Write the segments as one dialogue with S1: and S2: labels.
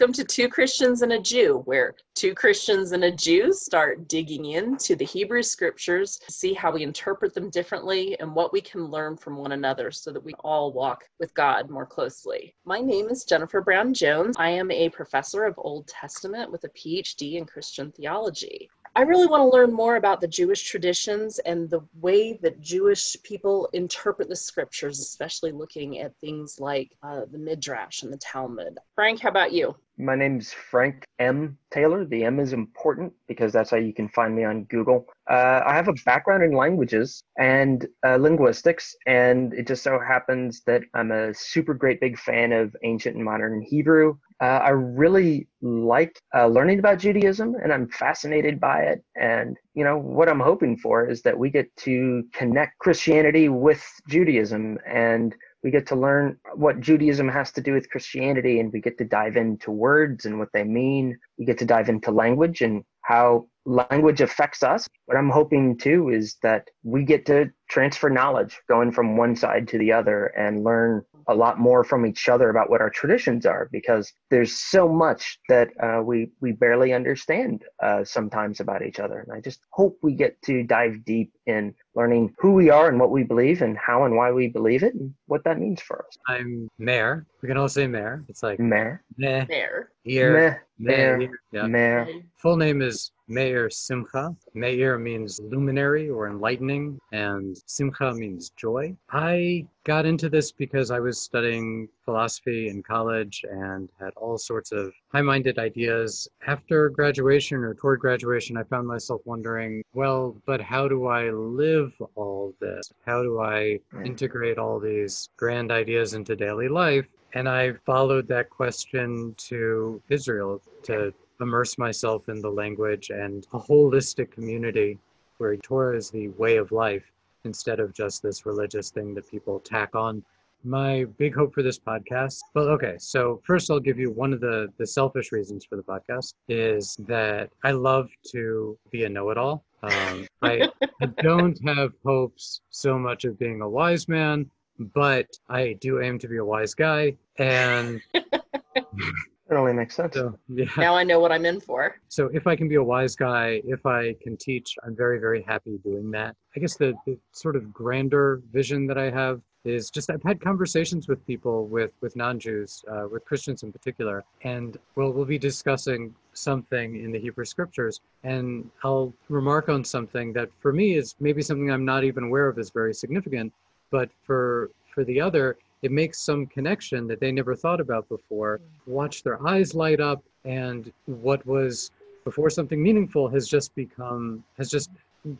S1: Welcome to Two Christians and a Jew, where two Christians and a Jew start digging into the Hebrew scriptures to see how we interpret them differently and what we can learn from one another so that we all walk with God more closely. My name is Jennifer Brown Jones. I am a professor of Old Testament with a PhD in Christian theology. I really want to learn more about the Jewish traditions and the way that Jewish people interpret the scriptures, especially looking at things like uh, the Midrash and the Talmud. Frank, how about you?
S2: My name's Frank M. Taylor. The M is important because that's how you can find me on Google. Uh, I have a background in languages and uh, linguistics, and it just so happens that I'm a super great big fan of ancient and modern Hebrew. Uh, I really like uh, learning about Judaism, and I'm fascinated by it. And you know what I'm hoping for is that we get to connect Christianity with Judaism and we get to learn what Judaism has to do with Christianity, and we get to dive into words and what they mean. We get to dive into language and how language affects us. What I'm hoping too is that we get to transfer knowledge going from one side to the other and learn a lot more from each other about what our traditions are because there's so much that uh, we we barely understand uh, sometimes about each other. And i just hope we get to dive deep in learning who we are and what we believe and how and why we believe it and what that means for us.
S3: I'm mayor. We can all say mayor. It's like
S2: mayor.
S3: Meh,
S1: Mayor.
S3: here.
S2: Mayor.
S3: Meir, yeah.
S2: mayor.
S3: Full name is Meir Simcha. Meir means luminary or enlightening, and Simcha means joy. I got into this because I was studying philosophy in college and had all sorts of high minded ideas. After graduation or toward graduation, I found myself wondering, well, but how do I live all this? How do I hmm. integrate all these grand ideas into daily life? And I followed that question to Israel to immerse myself in the language and a holistic community where Torah is the way of life instead of just this religious thing that people tack on. My big hope for this podcast, well, okay, so first I'll give you one of the, the selfish reasons for the podcast is that I love to be a know it all. Um, I, I don't have hopes so much of being a wise man, but I do aim to be a wise guy. And
S2: It only makes sense.
S3: so, yeah.
S1: Now I know what I'm in for.
S3: So if I can be a wise guy, if I can teach, I'm very, very happy doing that. I guess the, the sort of grander vision that I have is just I've had conversations with people with with non-Jews, uh, with Christians in particular, and we'll we'll be discussing something in the Hebrew scriptures, and I'll remark on something that for me is maybe something I'm not even aware of is very significant, but for for the other it makes some connection that they never thought about before. Mm. Watch their eyes light up, and what was before something meaningful has just become has just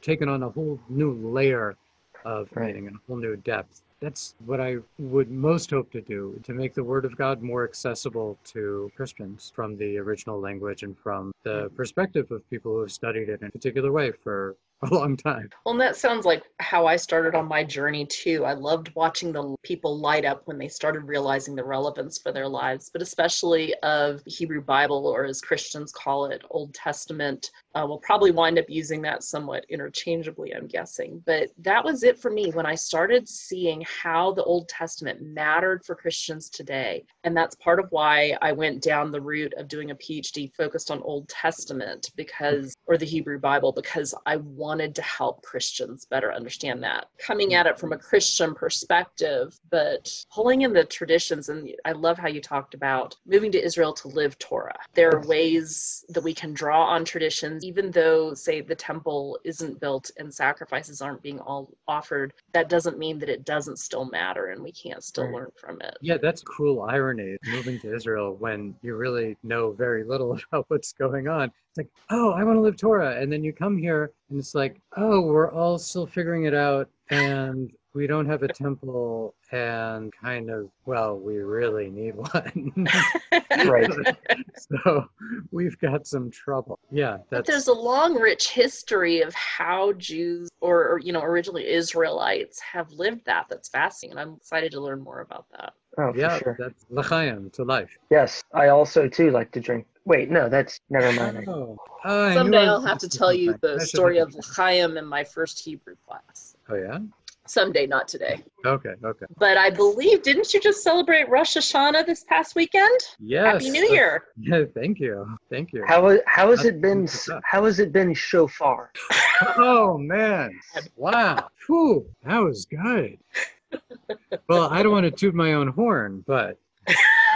S3: taken on a whole new layer of
S2: Right.
S3: meaning and a whole new depth. That's what I would most hope to do to make the Word of God more accessible to Christians from the original language and from the mm. perspective of people who have studied it in a particular way for a long time.
S1: Well, and that sounds like how I started on my journey too. I loved watching the people light up when they started realizing the relevance for their lives, but especially of Hebrew Bible, or as Christians call it, Old Testament. Uh, we'll probably wind up using that somewhat interchangeably, I'm guessing. But that was it for me when I started seeing how the Old Testament mattered for Christians today. And that's part of why I went down the route of doing a PhD focused on Old Testament because, or the Hebrew Bible, because I wanted to help Christians better understand that. Coming mm-hmm. at it from a Christian perspective, but pulling in the traditions. And I love how you talked about moving to Israel to live Torah. There are ways that we can draw on traditions, even though, say, the temple isn't built and sacrifices aren't being all offered. That doesn't mean that it doesn't still matter and we can't still
S2: Right.
S1: learn from it.
S3: Yeah, that's cruel irony moving to Israel when you really know very little about what's going on. It's like, oh, I want to live Torah. And then you come here and it's like, oh, we're all still figuring it out and we don't have a temple and kind of, well, we really need one.
S2: Right.
S3: so we've got some trouble. Yeah,
S1: But
S3: that's
S1: there's a long, rich history of how Jews, or, or, you know, originally Israelites, have lived that. That's fascinating. And I'm excited to learn more about that.
S2: Oh, for
S3: yeah,
S2: sure.
S3: that's l'chaim to life.
S2: Yes, I also too like to drink. Wait, no, that's never mind.
S3: Oh, oh, I
S1: Someday
S3: I
S1: I'll have to tell you the story of Chaim in my first Hebrew class.
S3: Oh yeah.
S1: Someday, not today.
S3: Okay, okay.
S1: But I believe, didn't you just celebrate Rosh Hashanah this past weekend?
S3: Yes.
S1: Happy New Year.
S3: Yeah, thank you. Thank you.
S2: How how has
S3: That's
S2: it been? How has it been so far?
S3: Oh man. Wow. Whew, that was good. Well, I don't want to toot my own horn, but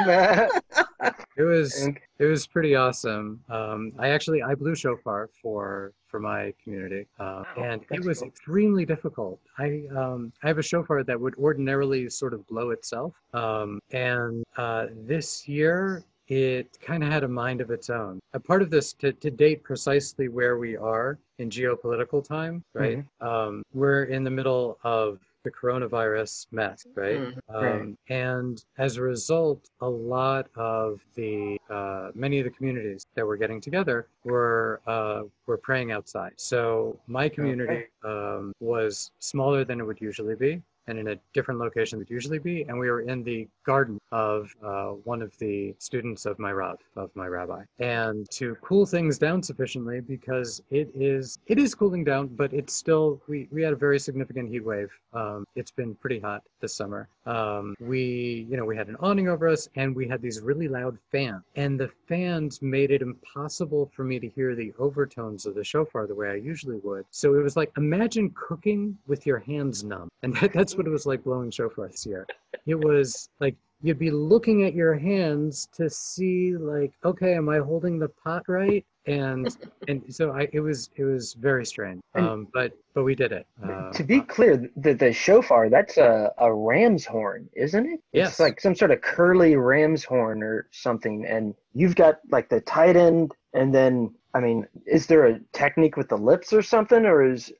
S3: it was it was pretty awesome. Um, I actually I blew shofar for for my community, uh,
S2: Wow,
S3: and it was
S2: cool.
S3: extremely difficult. I um, I have a shofar that would ordinarily sort of blow itself, um, and uh, this year it kind of had a mind of its own. A part of this to, to date precisely where we are in geopolitical time, right? Um, we're in the middle of the coronavirus mess, right?
S1: Mhm.
S2: Right.
S3: Um, and as a result, a lot of the uh, many of the communities that were getting together were uh, were praying outside. So my community um, was smaller than it would usually be, and in a different location would usually be. And we were in the garden of uh, one of the students of my rav, of my rabbi, and to cool things down sufficiently because it is it is cooling down, but it's still we we had a very significant heat wave. Um, it's been pretty hot this summer. Um, we you know we had an awning over us, and we had these really loud fans, and the fans made it impossible for me to hear the overtones of the shofar the way I usually would. So it was like imagine cooking with your hands numb, and that, that's what it was like blowing shofar this year. It was like you'd be looking at your hands to see like okay am i holding the pot right and and so i it was it was very strange um but but we did it uh,
S2: to be clear, the, the shofar, that's a, a ram's horn, isn't it?
S3: Yes.
S2: Like some sort of curly ram's horn or something. And you've got like the tight end, and then, I mean, is there a technique with the lips or something? Or is,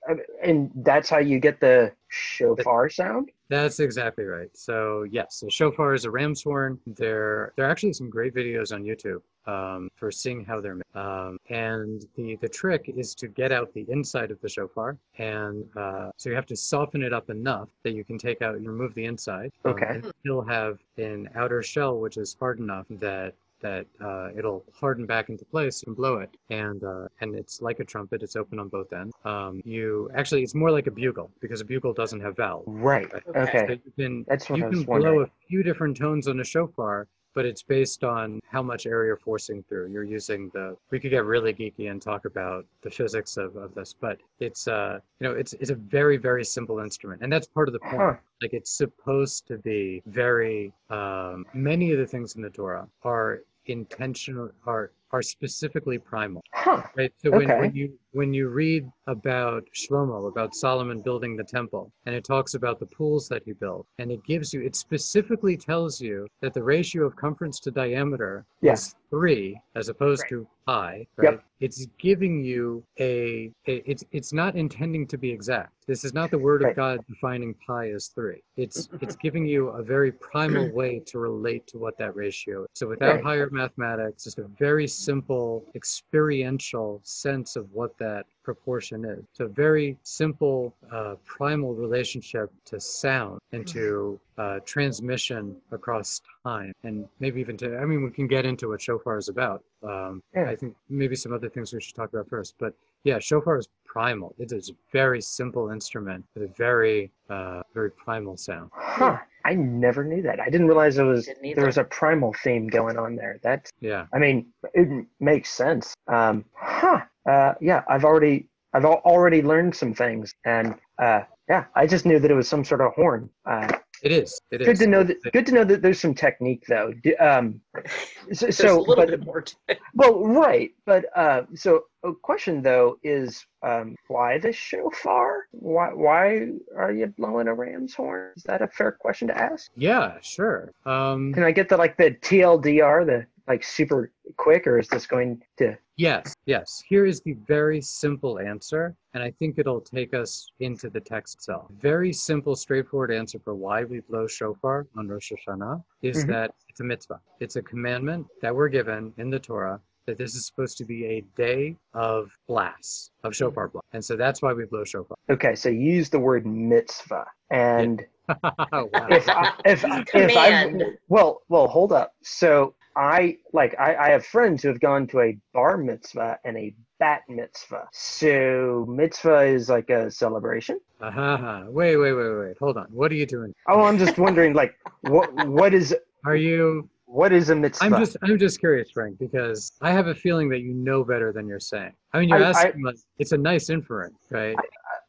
S2: and that's how you get the shofar sound?
S3: That's exactly right. So yes, so shofar is a ram's horn. There, there are actually some great videos on YouTube um, for seeing how they're made. Um, and the the trick is to get out the inside of the shofar, and uh, so you have to soften it up enough that you can take out, remove the inside, um,
S2: Okay.
S3: and still have an outer shell which is hard enough that that uh, it'll harden back into place and blow it. And uh, and it's like a trumpet. It's open on both ends. Um, you actually, it's more like a bugle because a bugle doesn't have valves.
S2: Right.
S1: Okay.
S2: Okay.
S3: So you can
S2: That's what
S3: you
S2: I
S3: can
S2: was
S3: blow a few different tones on a shofar, but it's based on how much air you're forcing through. You're using the. We could get really geeky and talk about the physics of, of this, but it's uh you know it's it's a very very simple instrument, and that's part of the point.
S2: Huh.
S3: Like it's supposed to be very. Um, many of the things in the Torah are intentional are are specifically primal
S2: Huh.
S3: right so when,
S2: Okay.
S3: when you when you read about shlomo about solomon building the temple and it talks about the pools that he built and it gives you it specifically tells you that the ratio of circumference to diameter
S2: Yeah.
S3: is three as opposed
S1: Right.
S3: to pi
S2: Yep.
S3: right it's giving you a, a it's it's not intending to be exact this is not the word
S2: Right.
S3: of god defining pi as three it's it's giving you a very primal way to relate to what that ratio is so without
S2: Right.
S3: higher mathematics just a very simple experiential sense of what that proportion is It's a very simple uh, primal relationship to sound and to uh, transmission across time and maybe even to i mean we can get into what shofar is about um,
S2: Yeah.
S3: i think maybe some other things we should talk about first but yeah shofar is primal it is a very simple instrument with a very uh, very primal sound
S2: Huh. I never knew that. I didn't realize there was there was a primal theme going on there. That's
S3: yeah
S2: I mean, it makes sense. Um, huh. Uh, yeah, I've already I've already learned some things, and uh, yeah, I just knew that it was some sort of horn. Uh,
S3: it is it is
S2: good to know that. Good to know that there's some technique though. Um, so, so
S1: a little
S2: but,
S1: bit more
S2: well, right, but uh, so a question though is um, why the shofar? Why why are you blowing a ram's horn? Is that a fair question to ask?
S3: yeah sure um,
S2: Can I get the like the TLDR, the like super quick, or is this going to?
S3: Yes, yes. Here is the very simple answer, and I think it'll take us into the text itself. Very simple, straightforward answer for why we blow shofar on Rosh Hashanah is
S2: Mhm.
S3: that it's a mitzvah. It's a commandment that we're given in the Torah that this is supposed to be a day of blasts, of shofar blast. And so that's why we blow shofar.
S2: Okay, so you use the word mitzvah, and
S3: wow.
S2: if I, if if I well well hold up. So I like I, I have friends who have gone to a bar mitzvah and a bat mitzvah. So mitzvah is like a celebration.
S3: Aha. Wait, wait, wait, wait. Hold on. What are you doing?
S2: Oh, I'm just wondering, like, what what is
S3: Are you?
S2: what is a mitzvah?
S3: I'm just, I'm just curious, Frank, because I have a feeling that you know better than you're saying. I mean, you're
S2: I-
S3: asking. like, it's a nice inference, right?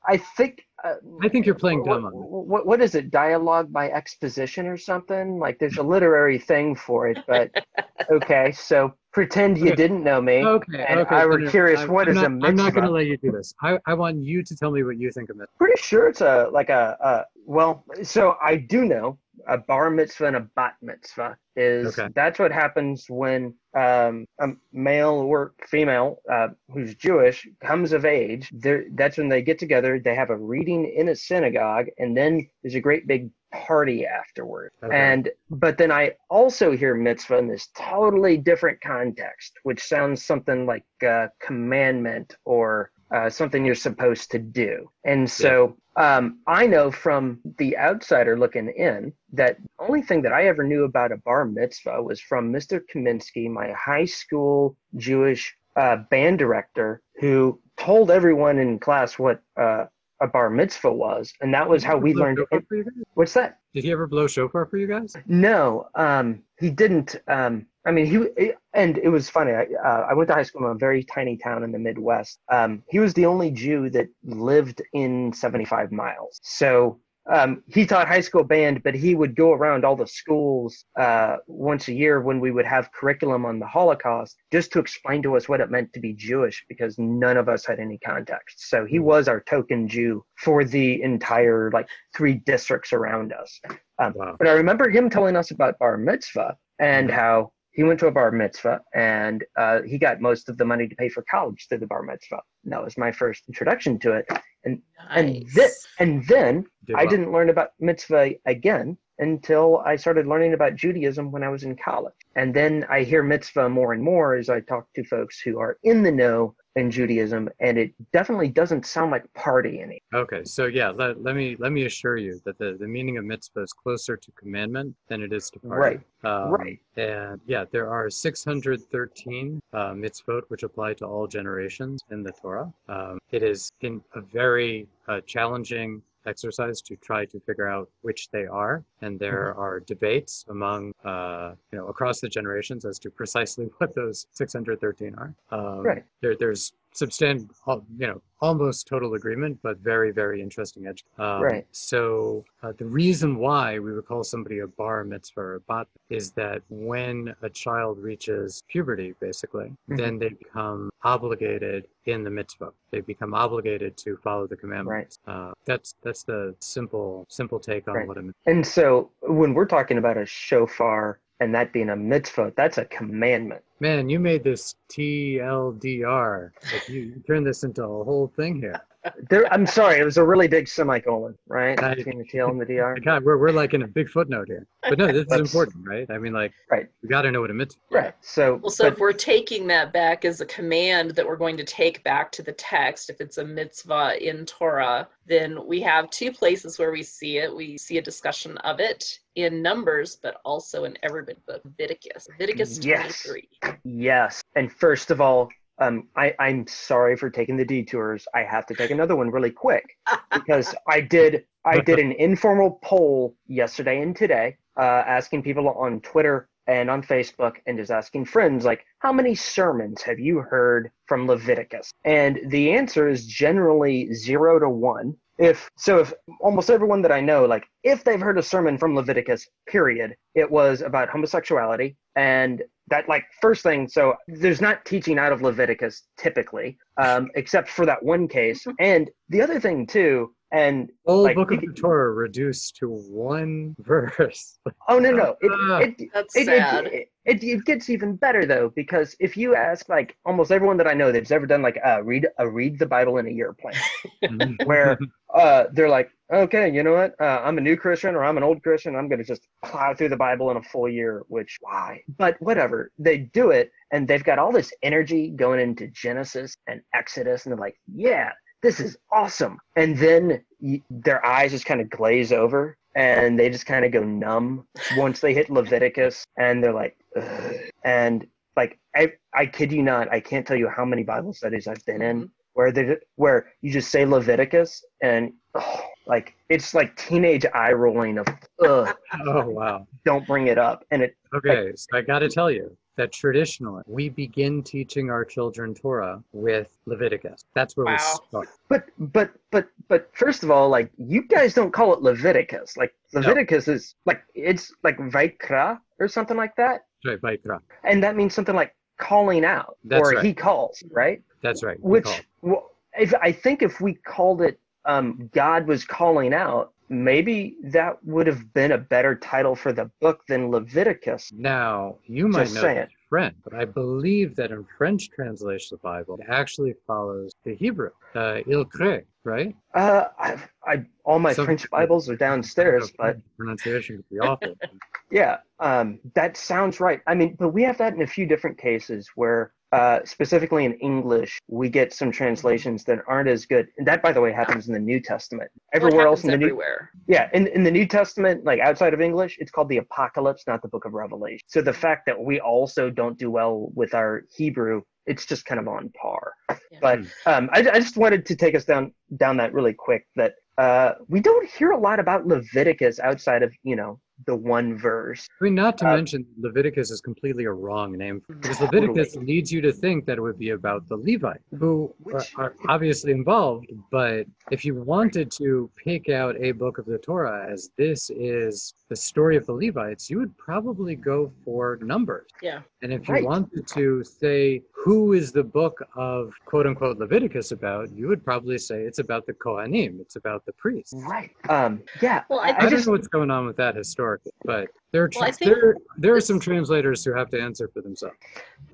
S2: I think. Uh,
S3: I think you're playing
S2: what,
S3: dumb on
S2: what, what is it? Dialogue by exposition or something? Like there's a literary thing for it, but okay. So pretend you
S3: Okay.
S2: didn't know me.
S3: Okay.
S2: and
S3: okay.
S2: I were
S3: no,
S2: curious,
S3: I'm,
S2: what
S3: I'm
S2: is
S3: not,
S2: a
S3: I'm not going to let you do this. I, I want you to tell me what you think of it.
S2: Pretty sure it's a like a, a well. So I do know a bar mitzvah and a bat mitzvah is
S3: Okay.
S2: that's what happens when um, a male or female uh, who's Jewish comes of age. That's when they get together. They have a reading in a synagogue, and then there's a great big party afterward.
S3: Okay.
S2: And but then I also hear mitzvah in this totally different context, which sounds something like a commandment or uh, something you're supposed to do. And so um, I know from the outsider looking in that the only thing that I ever knew about a bar mitzvah was from Mr. Kaminsky, my high school Jewish uh, band director, who told everyone in class what uh, a bar mitzvah was, and that was how we learned.
S3: shofar for you guys?
S2: What's that?
S3: Did he ever blow shofar for you guys?
S2: No, um, he didn't. Um, I mean, he and it was funny. I, uh, I went to high school in a very tiny town in the Midwest. Um, he was the only Jew that lived in 75 miles. So um, he taught high school band, but he would go around all the schools uh, once a year when we would have curriculum on the Holocaust, just to explain to us what it meant to be Jewish, because none of us had any context. So he was our token Jew for the entire like three districts around us. Um,
S3: Wow.
S2: but I remember him telling us about bar mitzvah and how he went to a bar mitzvah and uh, he got most of the money to pay for college through the bar mitzvah. And that was my first introduction to it. And
S1: Nice.
S2: this, and then
S3: Did
S2: I
S3: well.
S2: didn't learn about mitzvah again until I started learning about Judaism when I was in college. And then I hear mitzvah more and more as I talk to folks who are in the know in Judaism, and it definitely doesn't sound like party any.
S3: Okay, so yeah, let, let me let me assure you that the, the meaning of mitzvah is closer to commandment than it is to party. Um,
S2: Right.
S3: And yeah, there are 613 uh, mitzvot which apply to all generations in the Torah. Um, it is in a very uh, challenging exercise to try to figure out which they are, and there are debates among uh, you know across the generations as to precisely what those 613 are. Um,
S2: Right.
S3: There, there's substan al- you know almost total agreement, but very very interesting edge. Um,
S2: Right.
S3: So uh, the reason why we would call somebody a bar mitzvah or a bat is that when a child reaches puberty, basically,
S2: Mhm.
S3: then they become obligated in the mitzvah. They become obligated to follow the commandments. Uh, that's that's the simple simple take on
S2: Right.
S3: what a mitzvah.
S2: And so when we're talking about a shofar and that being a mitzvah, that's a commandment.
S3: Man, you made this TLDR. Like you, you turned this into a whole thing here.
S2: There, I'm sorry, it was a really big semicolon, right?
S3: I-
S2: Between the TL and the DR.
S3: God, we're, we're like in a big footnote here. But no, this is important, right? I mean, like,
S2: Right.
S3: you got to know what a mitzvah.
S2: Right. So,
S1: Well, so
S2: but-
S1: if we're taking that back as a command that we're going to take back to the text, if it's a mitzvah in Torah, then we have two places where we see it. We see a discussion of it in Numbers, but also in every book, Leviticus. Leviticus
S2: Yes.
S1: 23.
S2: Yes. And first of all, um, I, I'm sorry for taking the detours. I have to take another one really quick because I did I did an informal poll yesterday and today, uh, asking people on Twitter and on Facebook, and just asking friends like, how many sermons have you heard from Leviticus? And the answer is generally zero to one. If so, if almost everyone that I know, like, if they've heard a sermon from Leviticus, period, it was about homosexuality. And that like first thing so there's not teaching out of leviticus typically um, except for that one case. And the other thing too and
S3: Whole
S2: Like,
S3: book of the Torah reduced to one verse.
S2: oh no no
S3: Ah.
S2: it, it,
S1: That's
S2: it,
S1: sad.
S2: it, it, it gets even better though because if you ask like almost everyone that i know that's ever done like a read a read the bible in a year plan where uh, they're like, okay, you know what? Uh, I'm a new Christian or I'm an old Christian. I'm going to just plow through the Bible in a full year, which why? But whatever. They do it and they've got all this energy going into Genesis and Exodus. And they're like, yeah, this is awesome. And then y- their eyes just kind of glaze over and they just kind of go numb once they hit Leviticus and they're like, Ugh. and like I I kid you not, I can't tell you how many Bible studies I've been in
S1: Mhm.
S2: where they where you just say Leviticus and oh, like it's like teenage eye rolling of ugh,
S3: Oh wow.
S2: don't bring it up and it
S3: Okay, so I got to tell you that traditionally we begin teaching our children Torah with Leviticus. That's where we
S1: Wow.
S3: start.
S2: but but but but first of all like you guys don't call it Leviticus like Leviticus is like it's like Vaikra or something like that
S3: Right, Vaikra.
S2: and that means something like calling out
S3: That's
S2: or
S3: right.
S2: he calls right
S3: That's right.
S2: which well, if I think if we called it um, God was calling out, maybe that would have been a better title for the book than Leviticus.
S3: Now, you might
S2: Just
S3: know
S2: saying.
S3: French, but I believe that in French translation of the Bible, it actually follows the Hebrew. Uh, il crée, right?
S2: Uh, I, I all my
S3: Some-
S2: French Bibles are downstairs, but
S3: pronunciation could be awful.
S2: yeah, um, that sounds right. I mean, but we have that in a few different cases where. Uh, specifically in English, we get some translations that aren't as good. And that, by the way, happens in the New Testament. Everywhere else
S1: happens
S2: in the New
S1: everywhere.
S2: Yeah, in, in the New Testament, like outside of English, it's called the Apocalypse, not the Book of Revelation. So the fact that we also don't do well with our Hebrew, it's just kind of on par.
S1: Yeah.
S2: But um, I, I just wanted to take us down down that really quick. That uh, we don't hear a lot about Leviticus outside of you know the one verse.
S3: I mean, not to
S2: Uh,
S3: mention Leviticus is completely a wrong name because
S2: Totally.
S3: Leviticus leads you to think that it would be about the Levite, who are,
S2: Which-
S3: are obviously involved. But if you wanted to pick out a book of the Torah as this is the story of the Levites, you would probably go for numbers.
S1: Yeah.
S3: And if you
S2: Right.
S3: wanted to say who is the book of quote unquote Leviticus about, you would probably say it's about the Kohanim, it's about the priests.
S2: Right. Um. Yeah.
S1: Well, I
S2: I,
S3: I
S1: think-
S3: don't know what's going on with that historically, but there are,
S1: Well, think
S3: there, there are some translators who have to answer for themselves.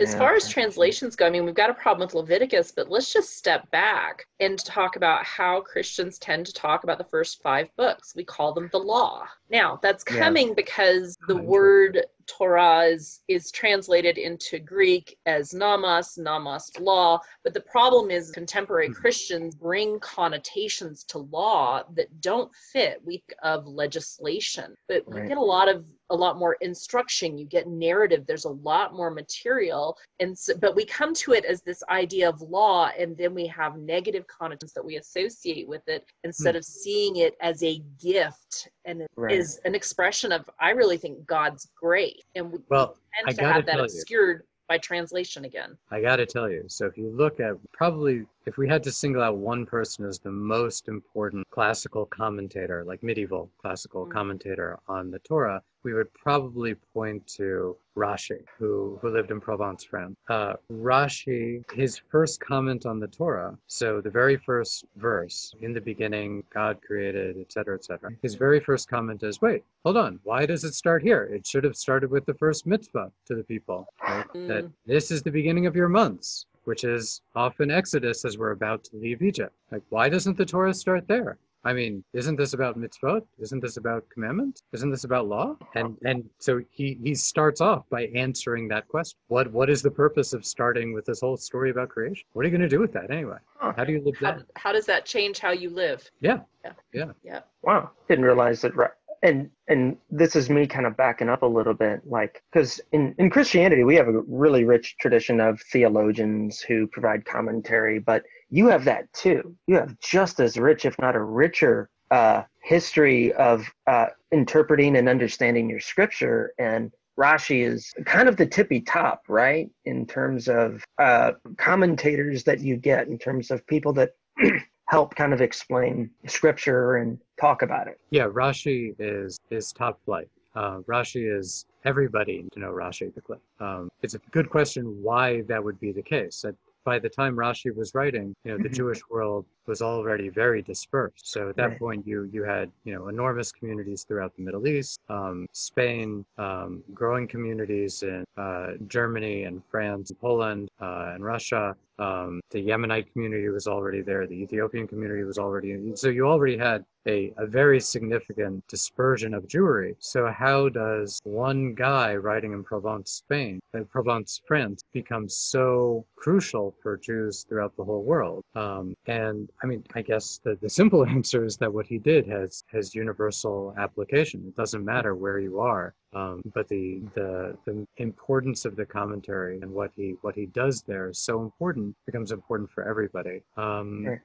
S1: As far as translations go, I mean, we've got a problem with Leviticus, but let's just step back and talk about how Christians tend to talk about the first five books. We call them the law. Now, that's
S2: Yeah.
S1: coming because the word Torah is, is translated into Greek as nomos, nomos law. But the problem is contemporary
S3: Mhm.
S1: Christians bring connotations to law that don't fit. We of legislation, but we get a lot of a lot more instruction. You get narrative. There's a lot more material, and so, but we come to it as this idea of law, and then we have negative connotations that we associate with it instead of seeing it as a gift and it
S2: Right.
S1: is an expression of I really think God's grace and we
S3: Well, I
S1: tend to
S3: gotta
S1: have that
S3: tell you.
S1: obscured by translation again.
S3: I got to tell you. So if you look at probably, if we had to single out one person as the most important classical commentator, like medieval classical
S1: Mm.
S3: commentator on the Torah, we would probably point to Rashi, who, who lived in Provence, France. Uh, Rashi, his first comment on the Torah, so the very first verse, in the beginning, God created, etc., etc. His very first comment is, wait, hold on, why does it start here? It should have started with the first mitzvah to the people, right? That
S1: Mm.
S3: this is the beginning of your months, which is often Exodus as we're about to leave Egypt. Like, why doesn't the Torah start there? I mean, isn't this about mitzvot? Isn't this about commandments? Isn't this about law? And and so he he starts off by answering that question. What what is the purpose of starting with this whole story about creation? What are you going to do with that anyway?
S2: Huh.
S3: How do you live
S1: How,
S3: that?
S1: how does that change how you live?
S3: Yeah.
S1: Yeah.
S3: Yeah.
S1: Yeah.
S2: Wow, didn't realize that. Right. And and this is me kind of backing up a little bit, like because in in Christianity we have a really rich tradition of theologians who provide commentary, but you have that too. You have just as rich, if not a richer, uh, history of uh, interpreting and understanding your scripture and. Rashi is kind of the tippy top, right? In terms of uh, commentators that you get, in terms of people that help kind of explain scripture and talk about it.
S3: Yeah, Rashi is is top flight. Uh, Rashi is everybody to know Rashi quickly. Um, it's a good question why that would be the case. That by the time Rashi was writing, you know, the
S2: Mhm.
S3: Jewish world was already very dispersed. So at that
S2: Right.
S3: point, you you had you know enormous communities throughout the Middle East, um, Spain, um, growing communities in uh, Germany and France, Poland, uh, and Russia. Um, the Yemenite community was already there. The Ethiopian community was already. So you already had a, a very significant dispersion of Jewry. So how does one guy writing in Provence, Spain, uh, Provence, France, become so crucial for Jews throughout the whole world? Um, and I mean, I guess the, the simple answer is that what he did has has universal application. It doesn't matter where you are Um, but the, the the importance of the commentary and what he what he does there is so important becomes important for everybody. Um,
S2: Right.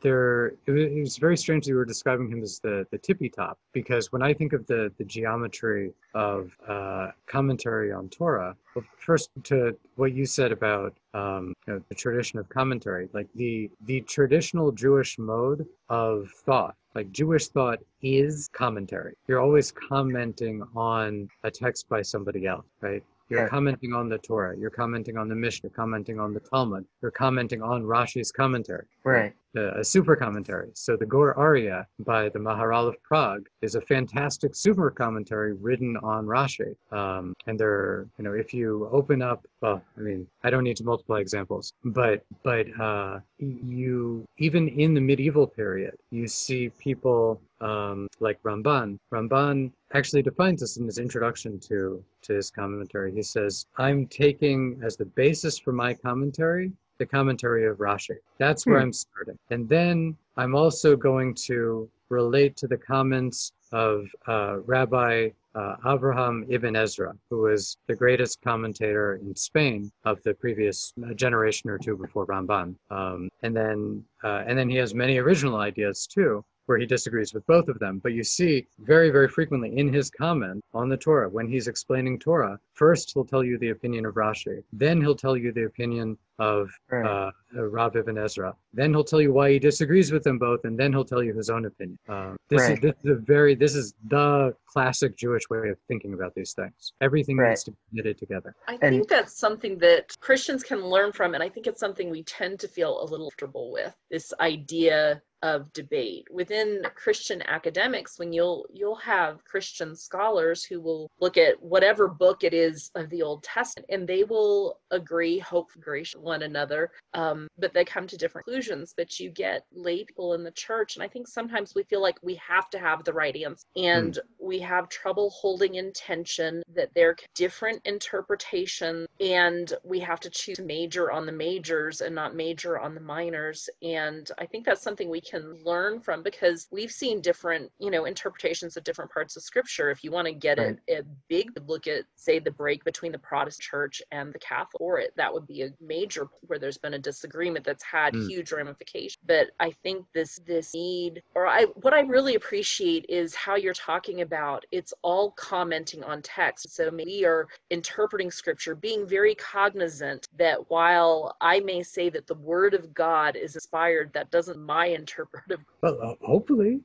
S3: There, it was, it was very strange that you were describing him as the the tippy top because when I think of the the geometry of uh, commentary on Torah, well, first to what you said about um, you know, the tradition of commentary, like the the traditional Jewish mode of thought like Jewish thought is commentary. You're always commenting on a text by somebody else, right? You're
S2: Yeah.
S3: commenting on the Torah. You're commenting on the Mishnah. You're commenting on the Talmud. You're commenting on Rashi's commentary,
S2: Right.
S3: A super commentary. So the Gur Aryeh by the Maharal of Prague is a fantastic super commentary written on Rashi. Um, and there, you know, if you open up, well, I mean, I don't need to multiply examples, but but uh, you even in the medieval period, you see people um, like Ramban. Ramban actually defines this in his introduction to to his commentary. He says, "I'm taking as the basis for my commentary." The commentary of Rashi. That's where
S2: Hmm.
S3: I'm starting. And then I'm also going to relate to the comments of uh, Rabbi uh, Abraham ibn Ezra, who was the greatest commentator in Spain of the previous uh, generation or two before Ramban. Um, and then, uh, and then he has many original ideas too, where he disagrees with both of them. But you see very, very frequently in his comment on the Torah, when he's explaining Torah, first he'll tell you the opinion of Rashi, then he'll tell you the opinion of
S2: Right.
S3: uh, uh, Rav Ibn Ezra. Then he'll tell you why he disagrees with them both, and then he'll tell you his own opinion. Um, this
S2: Right.
S3: is this is a very this is the classic Jewish way of thinking about these things. Everything
S2: Right.
S3: needs to be knitted together.
S1: I
S2: And-
S1: think that's something that Christians can learn from, and I think it's something we tend to feel a little comfortable with. This idea of debate within Christian academics, when you'll you'll have Christian scholars who will look at whatever book it is of the Old Testament, and they will agree, hope, grace one another, um, but they come to different conclusions. But you get lay people in the church, and I think sometimes we feel like we have to have the right answer, and we have trouble holding intention that there are different interpretations, and we have to choose to major on the majors and not major on the minors. And I think that's something we can learn from because we've seen different, you know, interpretations of different parts of Scripture. If you want to get
S2: Right.
S1: a, a big look at, say, the break between the Protestant Church and the Catholic, or it that would be a major where there's been a disagreement that's had
S3: Mm.
S1: huge ramifications. But I think this this need, or I what I really appreciate is how you're talking about it's all commenting on text. So we are interpreting Scripture, being very cognizant that while I may say that the Word of God is inspired, that doesn't my interpretive
S3: Well, uh, hopefully.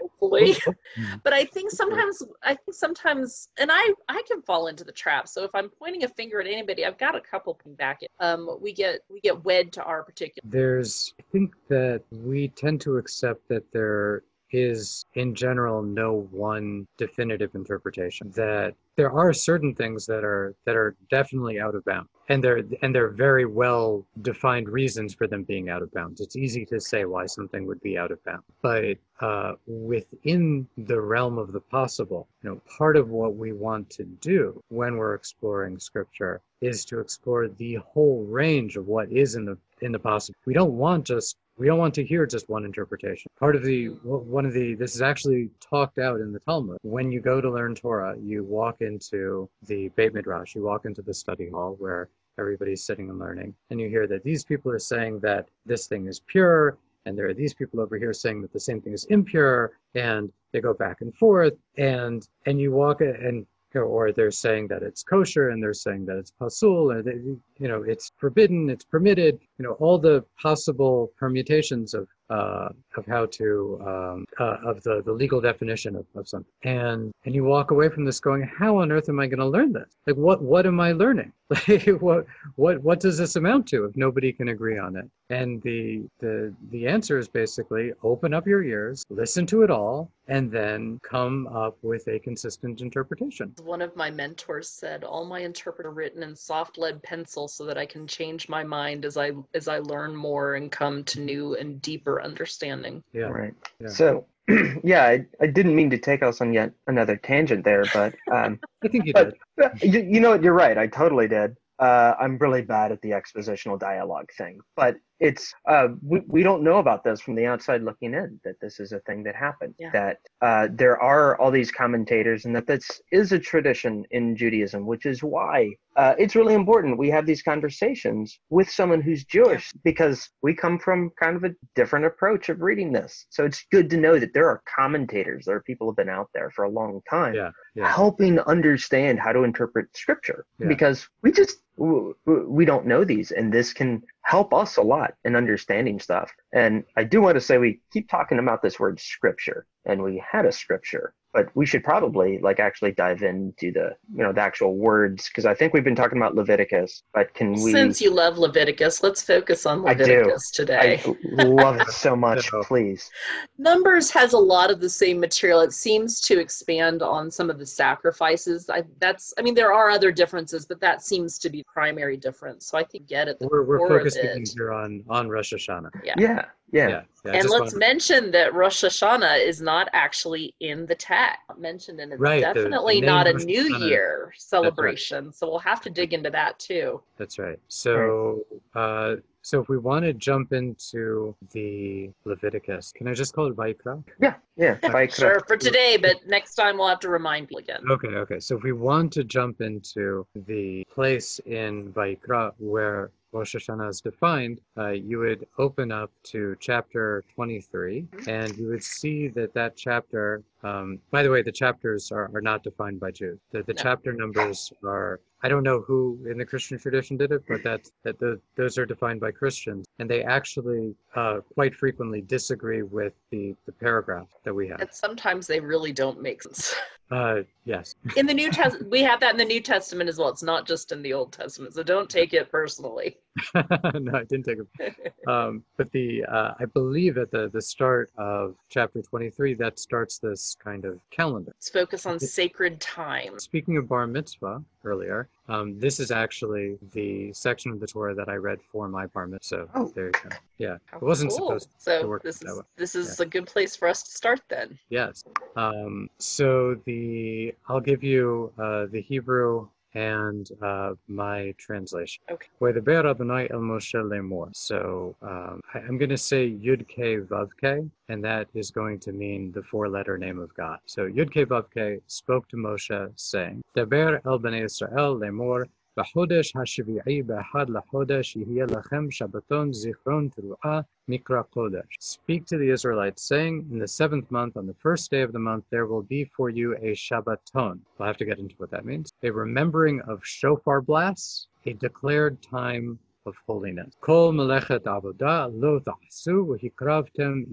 S1: hopefully but i think sometimes i think sometimes and i i can fall into the trap so if i'm pointing a finger at anybody i've got a couple back um we get we get wed to our particular
S3: There's, I think that we tend to accept that there is, in general, no one definitive interpretation. That there are certain things that are that are definitely out of bounds, and there and there are very well defined reasons for them being out of bounds. It's easy to say why something would be out of bounds, but uh, within the realm of the possible, you know, part of what we want to do when we're exploring scripture is to explore the whole range of what is in the in the possible. We don't want just we don't want to hear just one interpretation. Part of the one of the this is actually talked out in the Talmud. When you go to learn Torah, you walk into the Beit Midrash, you walk into the study hall where everybody's sitting and learning, and you hear that these people are saying that this thing is pure, and there are these people over here saying that the same thing is impure, and they go back and forth, and and you walk and or they're saying that it's kosher and they're saying that it's pasul and they, you know it's forbidden it's permitted you know all the possible permutations of uh, of how to um, uh, of the, the legal definition of, of something. And and you walk away from this going how on earth am i going to learn this? Like what what am i learning? Like what what what does this amount to if nobody can agree on it? And the the the answer is basically open up your ears listen to it all and then come up with a consistent interpretation
S1: one of my mentors said all my interpreter written in soft lead pencil so that i can change my mind as i as i learn more and come to new and deeper understanding
S3: yeah
S2: Right.
S3: Yeah.
S2: So, yeah, I, I didn't mean to take us on yet another tangent there, but um,
S3: i think you
S2: But-
S3: did
S2: you, you know what? You're right. I totally did. Uh, I'm really bad at the expositional dialogue thing, but it's uh, we, we don't know about this from the outside looking in that this is a thing that happened
S1: Yeah.
S2: that uh, there are all these commentators and that this is a tradition in judaism which is why uh, it's really important we have these conversations with someone who's jewish because we come from kind of a different approach of reading this so it's good to know that there are commentators there are people who have been out there for a long time
S3: Yeah, yeah.
S2: helping understand how to interpret scripture
S3: Yeah.
S2: because we just w- w- we don't know these and this can help us a lot in understanding stuff. And i do want to say we keep talking about this word scripture and we had a scripture but we should probably like actually dive into the you know the actual words because i think we've been talking about leviticus but can we
S1: Since you love Leviticus, let's focus on
S2: I do.
S1: Leviticus today.
S2: I love it so much
S3: So-
S2: please
S1: Numbers has a lot of the same material. It seems to expand on some of the sacrifices. I that's I mean there are other differences, but that seems to be primary difference. So I think get it.
S3: We're, we're focusing
S1: it.
S3: here on, on Rosh Hashanah.
S1: Yeah.
S2: yeah yeah,
S3: Yeah. yeah
S1: and let's
S3: wanna-
S1: mention that Rosh Hashanah is not actually in the text mentioned, and it's
S3: Right, the- the
S1: definitely not a
S3: Rosh
S1: New
S3: Hashanah.
S1: Year celebration. So we'll have to dig into that too.
S3: That's right. So, uh, so if we want to jump into the Leviticus, can I just call it Vaikra?
S2: yeah yeah Vaikra.
S1: Sure, for today, but next time we'll have to remind you again.
S3: Okay, okay. So if we want to jump into the place in Vaikra where Rosh Hashanah is defined, uh, you would open up to chapter 23, and you would see that that chapter. Um, by the way, the chapters are, are not defined by Jews. The, the
S1: No.
S3: chapter numbers are. I don't know who in the Christian tradition did it, but that that the, those are defined by Christians, and they actually uh, quite frequently disagree with the the paragraph that we have.
S1: And sometimes they really don't make sense.
S3: Uh, yes.
S1: In the New Testament, we have that in the New Testament as well. It's not just in the Old Testament, so don't take it personally.
S3: no, I didn't take a. Um, but the uh, I believe at the the start of chapter twenty three that starts this kind of calendar.
S1: Let's focus on sacred time.
S3: Speaking of bar mitzvah earlier, um, this is actually the section of the Torah that I read for my bar mitzvah. So
S2: Oh.
S3: there you go. Yeah,
S1: How
S3: it wasn't
S1: cool.
S3: supposed. to
S1: So
S3: work
S1: this is
S3: way.
S1: this is a good place for us to start then.
S3: Yes. Um, so the I'll give you uh, the Hebrew and uh, my translation.
S1: Okay.
S3: We'deber Adonai el Moshe lemor. So um, I, I'm going to say Yud K Vav K, and that is going to mean the four-letter name of God. So Yud K Vav K spoke to Moshe, saying, Deber el Bnei Israel lemor. בחודש השביעי באחד לחודש יהיה לכם שבתון זיכרון תרועה Mikra Kodesh. Speak to the Israelites, saying, In the seventh month, on the first day of the month, there will be for you a Shabbaton. We'll have to get into what that means. A remembering of shofar blasts, a declared time of holiness. Kol melechet avodah lo v'hikravtem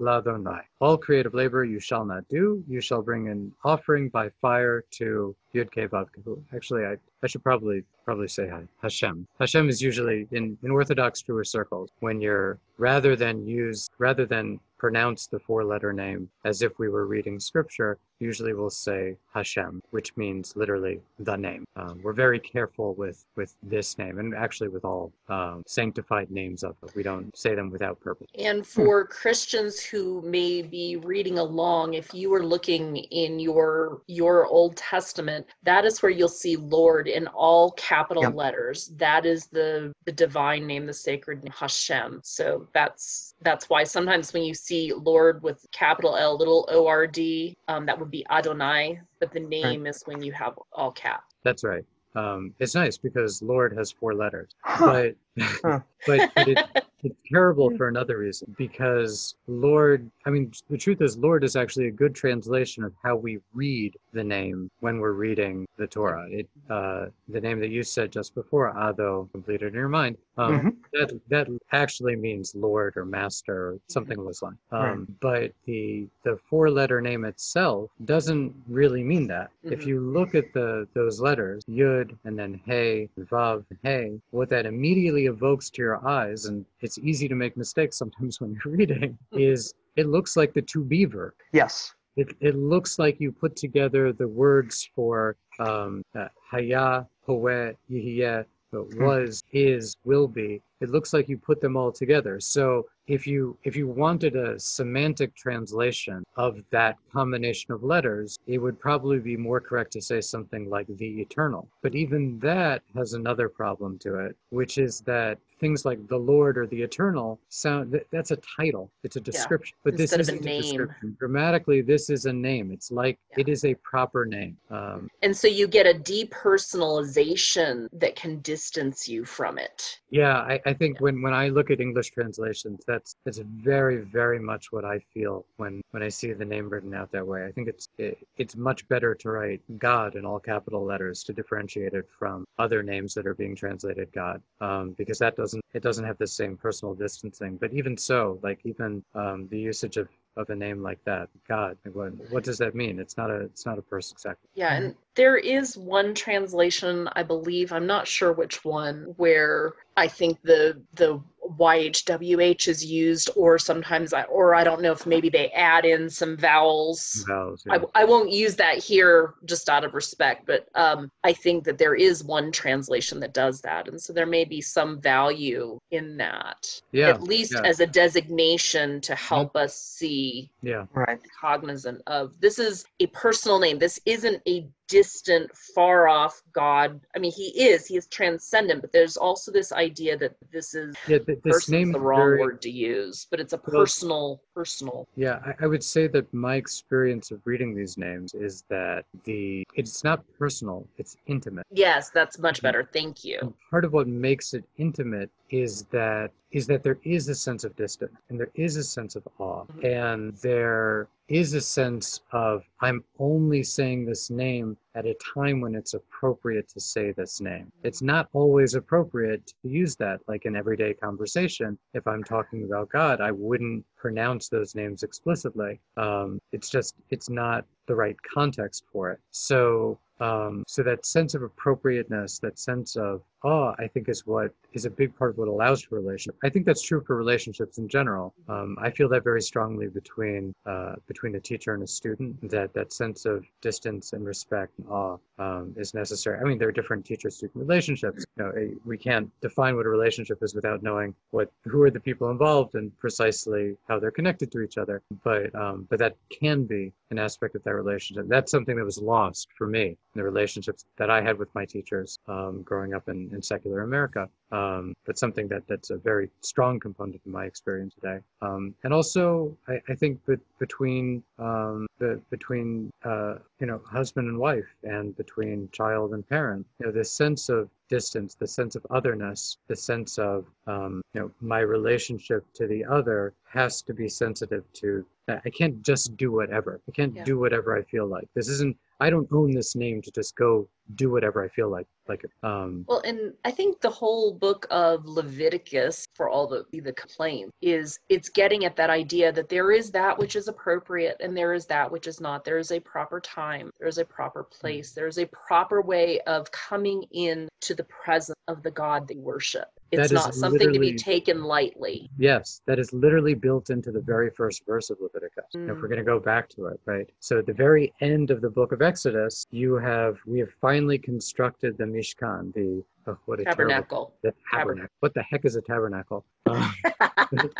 S3: ladonai. All creative labor you shall not do. You shall bring an offering by fire to Yud Actually, I, I should probably probably say hi. Hashem. Hashem is usually in, in Orthodox Jewish circles when you're rather than use rather than pronounce the four letter name as if we were reading scripture, usually we'll say Hashem, which means literally the name. Um, we're very careful with with this name and actually with all um, sanctified names of it. We don't say them without purpose.
S1: And for Christians who may be reading along, if you are looking in your your Old Testament, that is where you'll see Lord in all capital
S2: Yep.
S1: letters. That is the the divine name, the sacred name, Hashem. So that's that's why sometimes when you see Lord with capital L, little O R D, um, that would be Adonai, but the name is when you have all caps.
S3: That's right. Um, it's nice because Lord has four letters,
S2: Huh.
S3: but
S2: Huh.
S3: but, but it, it's terrible for another reason because Lord. I mean, the truth is, Lord is actually a good translation of how we read the name when we're reading the Torah. It uh, the name that you said just before, Ado, completed in your mind. Um,
S2: Mhm.
S3: That that actually means Lord or Master or something along those lines. Um,
S2: Right.
S3: But the the four letter name itself doesn't really mean that. If
S1: Mhm.
S3: you look at the those letters, Yud and then Hey, Vav, Hey, what that immediately evokes to your eyes, and it's easy to make mistakes sometimes when you're reading, is it looks like the to be verb.
S2: yes.
S3: It, it looks like you put together the words for um, uh, Haya, Poe, Yihye, but was, is, will be, it looks like you put them all together. So if you if you wanted a semantic translation of that combination of letters, it would probably be more correct to say something like the eternal. But even that has another problem to it, which is that things like the Lord or the Eternal sound that's a title. It's a description. Yeah. But this isn't
S1: a,
S3: a, description. Grammatically, this is a name. It's like yeah. it is a proper name. Um,
S1: and so you get a depersonalization that can distance you from it.
S3: Yeah, I, I think yeah. when, when I look at English translations, that's that's very, very much what I feel when, when I see the name written out that way. I think it's it, it's much better to write God in all capital letters to differentiate it from other names that are being translated God, um, because that does doesn't it doesn't have the same personal distancing. But even so, like even um, the usage of of a name like that god what, what does that mean? It's not a it's not a person exactly
S1: yeah and there is one translation i believe i'm not sure which one where i think the the YHWH is used, or sometimes I, or I don't know if maybe they add in some vowels.
S3: Vowels. Yeah.
S1: I, I won't use that here just out of respect, but um, I think that there is one translation that does that, and so there may be some value in that.
S3: Yeah.
S1: At least
S3: yeah.
S1: as a designation to help mm-hmm. us see.
S3: Yeah.
S2: Right.
S1: Cognizant of this is a personal name. This isn't a distant, far off God. I mean, he is, he is transcendent, but there's also this idea that this is
S3: yeah, this name
S1: the wrong
S3: very,
S1: word to use, but it's a personal, personal.
S3: Yeah, I, I, would say that my experience of reading these names is that the it's not personal, it's intimate.
S1: Yes, that's much mm-hmm. better. Thank you.
S3: And part of what makes it intimate is that is that there is a sense of distance and there is a sense of awe mm-hmm. and there is a sense of I'm only saying this name at a time when it's appropriate to say this name. It's not always appropriate to use that, like in everyday conversation. If I'm talking about God, I wouldn't pronounce those names explicitly. Um, it's just, it's not the right context for it. So, um, so that sense of appropriateness, that sense of awe, I think is what is a big part of what allows for relationship. I think that's true for relationships in general. Um, I feel that very strongly between uh, between a teacher and a student. That that sense of distance and respect and awe um, is necessary. I mean, there are different teacher-student relationships. You know, a, we can't define what a relationship is without knowing what who are the people involved and precisely how they're connected to each other. But um, but that can be an aspect of that relationship. That's something that was lost for me the relationships that I had with my teachers um, growing up in, in secular America um, but something that that's a very strong component in my experience today. Um, and also, I, I think that between um, the between uh, you know husband and wife, and between child and parent, you know, this sense of distance, the sense of otherness, the sense of um, you know my relationship to the other has to be sensitive to. I can't just do whatever. I can't yeah. do whatever I feel like. This isn't I don't own this name to just go do whatever I feel like. Like um
S1: Well, and I think the whole book of Leviticus, for all the the complaints, is it's getting at that idea that there is that which is appropriate and there is that which is not. There is a proper time, there is a proper place, there is a proper way of coming in to the presence of the God they worship. It's not something to be taken lightly.
S3: Yes, that is literally built into the very first verse of Leviticus. Mm. If we're going to go back to it, right? So at the very end of the book of Exodus, you have we have finally constructed the Mishkan, the oh, what a
S1: tabernacle.
S3: Terrible, tabernacle. What the heck is a tabernacle? Um,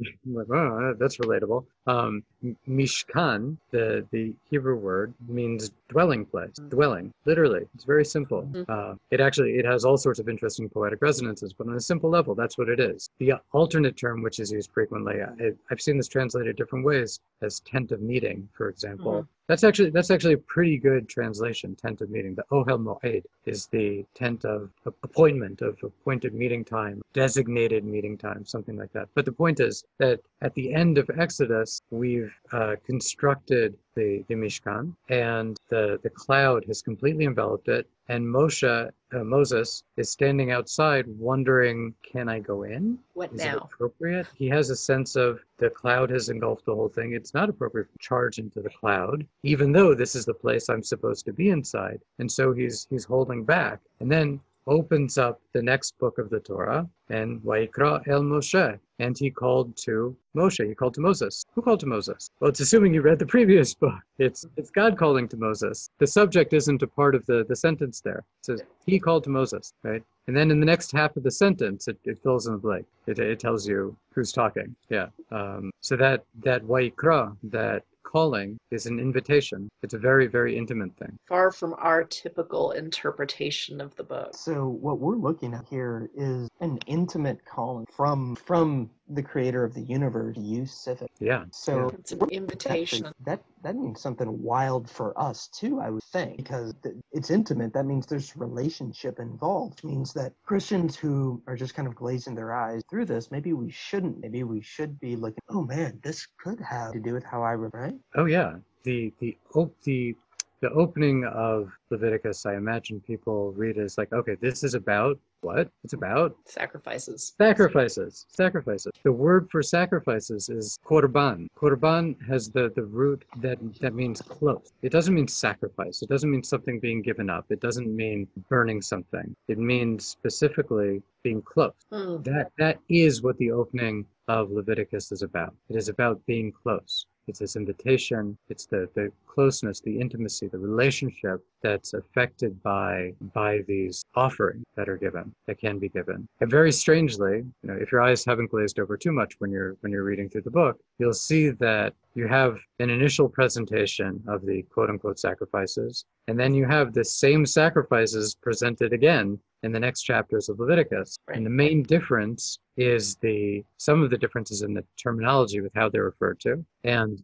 S3: like, oh, that's relatable. Um, mishkan, the the Hebrew word, means dwelling place, mm. dwelling. Literally, it's very simple. Mm-hmm. Uh, it actually it has all sorts of interesting poetic resonances, but on a simple level, that's what it is. The alternate term, which is used frequently, I, have seen this translated different ways, as tent of meeting, for example. Mm-hmm. That's actually that's actually a pretty good translation. Tent of meeting. The Ohel Moed is the tent of appointment of appointed meeting time, designated meeting time, something like that. But the point is that at the end of Exodus, we've uh, constructed the, the Mishkan, and the, the cloud has completely enveloped it. And Moshe, uh, Moses, is standing outside wondering, can I go in?
S1: What
S3: is
S1: now?
S3: It appropriate? He has a sense of the cloud has engulfed the whole thing. It's not appropriate to charge into the cloud, even though this is the place I'm supposed to be inside. And so he's he's holding back. And then opens up the next book of the Torah and Vaikra el Moshe. And he called to Moshe. He called to Moses. Who called to Moses? Well, it's assuming you read the previous book. It's it's God calling to Moses. The subject isn't a part of the, the sentence there. It says he called to Moses, right? And then in the next half of the sentence, it, it fills in the blank. It, it tells you who's talking. Yeah. Um, so that that waikra, that calling is an invitation. It's a very, very intimate thing.
S1: Far from our typical interpretation of the book.
S2: So what we're looking at here is an intimate calling from from the creator of the universe to you civic.
S3: Yeah.
S2: So
S1: It's an invitation.
S2: Actually, that that means something wild for us too, I would think, because it's intimate. That means there's relationship involved. It means that Christians who are just kind of glazing their eyes through this, maybe we shouldn't. Maybe we should be looking. Oh man, this could have to do with how I re- right.
S3: Oh yeah. The the op- the the opening of Leviticus, I imagine people read as like, okay, this is about what? It's about
S1: Sacrifices.
S3: sacrifices. Sacrifices. The word for sacrifices is korban. Korban has the, the root that that means close. It doesn't mean sacrifice. It doesn't mean something being given up. It doesn't mean burning something. It means specifically being close.
S1: Hmm.
S3: That that is what the opening of Leviticus is about. It is about being close. It's this invitation. It's the, the closeness, the intimacy, the relationship that's affected by by these offerings that are given, that can be given. And very strangely, you know, if your eyes haven't glazed over too much when you're when you're reading through the book, you'll see that you have an initial presentation of the quote unquote sacrifices, and then you have the same sacrifices presented again in the next chapters of Leviticus.
S1: Right.
S3: And the main difference is the some of the differences in the terminology with how they're referred to, and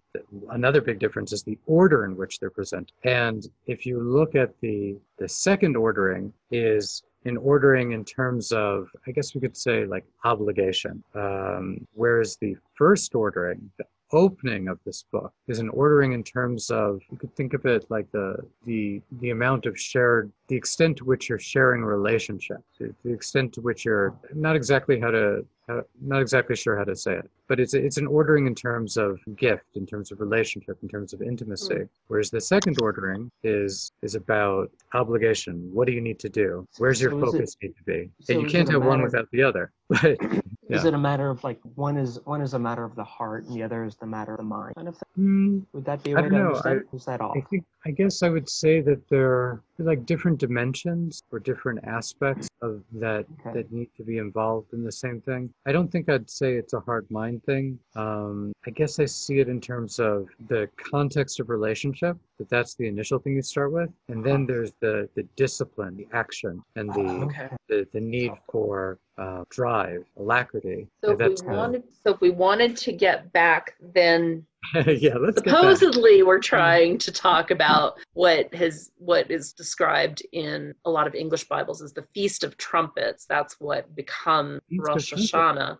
S3: another big difference is the order in which they're presented. And if you look at the the second ordering is in ordering in terms of I guess we could say like obligation, um, whereas the first ordering, the opening of this book is an ordering in terms of you could think of it like the the the amount of shared the extent to which you're sharing relationships relationship to the extent to which you're not exactly how to how, not exactly sure how to say it but it's it's an ordering in terms of gift in terms of relationship in terms of intimacy. Mm-hmm. Whereas the second ordering is is about obligation. What do you need to do? Where's your
S2: So is it-
S3: focus need to be?
S2: so
S3: and you can't have one without the other. But
S2: Is it a matter of like one is one is a matter of the heart and the other is the matter of the mind kind of thing?
S3: Hmm,
S2: Would that be a
S3: I
S2: way to
S3: know.
S2: understand? it? Is that off?
S3: I think I guess I would say that there are like different dimensions or different aspects of that
S2: Okay.
S3: that need to be involved in the same thing. I don't think I'd say it's a hard mind thing. Um, I guess I see it in terms of the context of relationship. That that's the initial thing you start with, and then there's the the discipline, the action, and the
S1: Okay.
S3: the, the need for uh, drive, alacrity.
S1: So if we wanted, so if we wanted to get back, then
S3: yeah, let's get that.
S1: supposedly we're trying to talk about what has what is described in a lot of English Bibles as the Feast of Trumpets. That's what becomes Rosh
S3: Trumpets.
S1: Hashanah.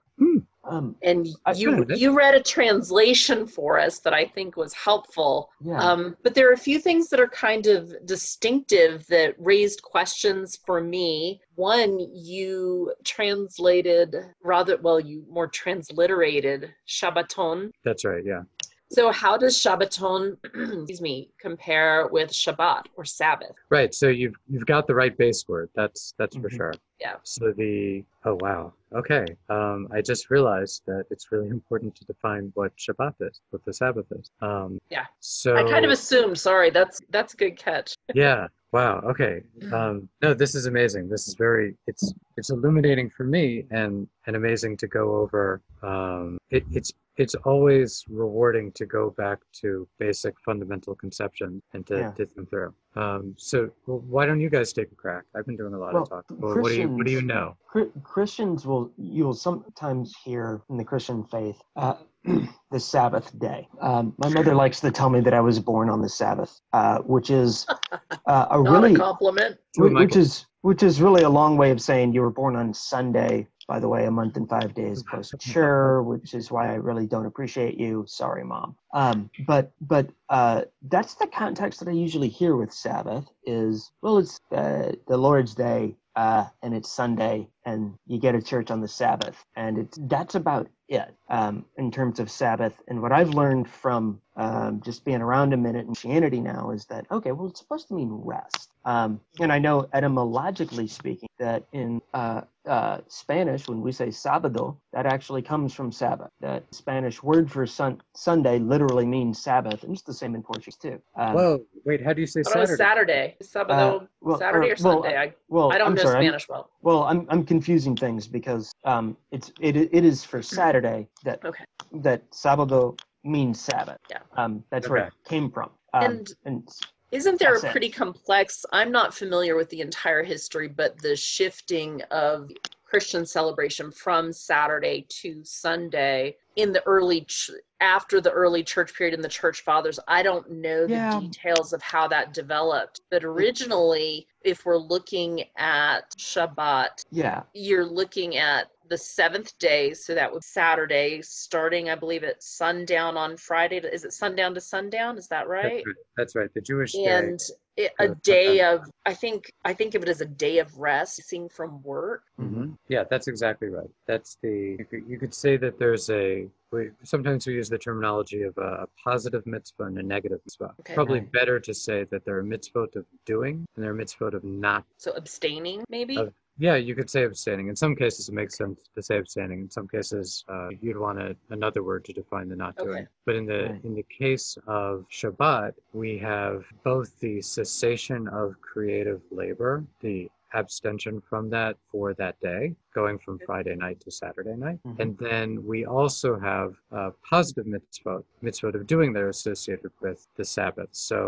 S2: Um,
S1: And you you read a translation for us that I think was helpful.
S2: yeah.
S1: Um, but there are a few things that are kind of distinctive that raised questions for me. One, you translated rather well, you more transliterated Shabbaton.
S3: That's right. Yeah.
S1: So, how does Shabbaton, excuse me, compare with Shabbat or Sabbath?
S3: Right. So you've you've got the right base word. That's that's for
S2: Mhm.
S3: sure.
S1: Yeah.
S3: So the oh wow. Okay. Um, I just realized that it's really important to define what Shabbat is, what the Sabbath is. Um,
S1: Yeah.
S3: So
S1: I kind of assumed. Sorry, that's that's a good catch.
S3: yeah. Wow. Okay. Um, no, this is amazing. This is very. It's it's illuminating for me and and amazing to go over. Um, it, it's it's always rewarding to go back to basic fundamental conception and to
S2: Yeah.
S3: to them through. Um, so well, why don't you guys take a crack? I've been doing a lot
S2: Well,
S3: of talking. Well, what do you what do you know?
S2: Christians will you'll sometimes hear in the Christian faith uh, the Sabbath day. Um, my mother likes to tell me that I was born on the Sabbath, uh, which is uh, a
S1: Not
S2: really
S1: a compliment.
S3: Two of
S2: Wh-
S3: my
S2: which is which is really a long way of saying you were born on Sunday. By the way, a month and five days post mature, which is why I really don't appreciate you. Sorry, mom. Um, but but uh, that's the context that I usually hear with Sabbath is well, it's uh, the Lord's Day uh, and it's Sunday, and you get a church on the Sabbath, and it's that's about it um, in terms of Sabbath. And what I've learned from um, just being around a minute in Christianity now is that okay, well, it's supposed to mean rest. Um, and I know etymologically speaking, that in uh, uh, Spanish, when we say sábado, that actually comes from Sabbath. That Spanish word for sun- Sunday literally means Sabbath, and it's the same in Portuguese too. Um,
S3: Whoa, wait, how do you say
S1: Thought it was
S3: Saturday?
S1: Saturday. Sábado,
S2: Uh, well,
S1: Saturday
S2: or-
S1: or
S2: well,
S1: Sunday. I,
S2: well,
S1: I don't
S2: I'm
S1: know
S2: sorry, I'm-
S1: Spanish well.
S2: Well, I'm I'm confusing things because um, it's it it is for Saturday that
S1: Okay.
S2: that sábado means Sabbath.
S1: Yeah.
S2: Um, that's where it came from. Um,
S1: And-
S2: and
S1: Isn't there
S2: That's
S1: a
S2: it.
S1: pretty complex? I'm not familiar with the entire history, but the shifting of Christian celebration from Saturday to Sunday in the early ch- after the early church period in the church fathers. I don't know the
S2: Yeah.
S1: details of how that developed, but originally, if we're looking at Shabbat,
S2: yeah,
S1: you're looking at the seventh day, so that was Saturday, starting, I believe, at sundown on Friday. Is it sundown to sundown? Is that right?
S3: That's right. That's right. The Jewish day.
S1: and it, a
S3: Yeah,
S1: day of i think i think of it as a day of rest seeing from work
S3: hmm Yeah, that's exactly right. That's the you could, you could say that there's a we, sometimes we use the terminology of a, positive mitzvah and a negative mitzvah.
S1: Okay.
S3: Probably
S2: Right.
S3: better to say that there are mitzvot of doing and there are mitzvot of not.
S1: so abstaining maybe
S3: Of- Yeah, you could say abstaining. In some cases, it makes sense to say abstaining. In some cases, uh, you'd want a, another word to define the not doing.
S1: Okay.
S3: But in the
S2: Right.
S3: in the case of Shabbat, we have both the cessation of creative labor, the abstention from that for that day, going from Friday night to Saturday night.
S2: Mhm.
S3: And then we also have uh, positive mitzvot, mitzvot of doing that are associated with the Sabbath. So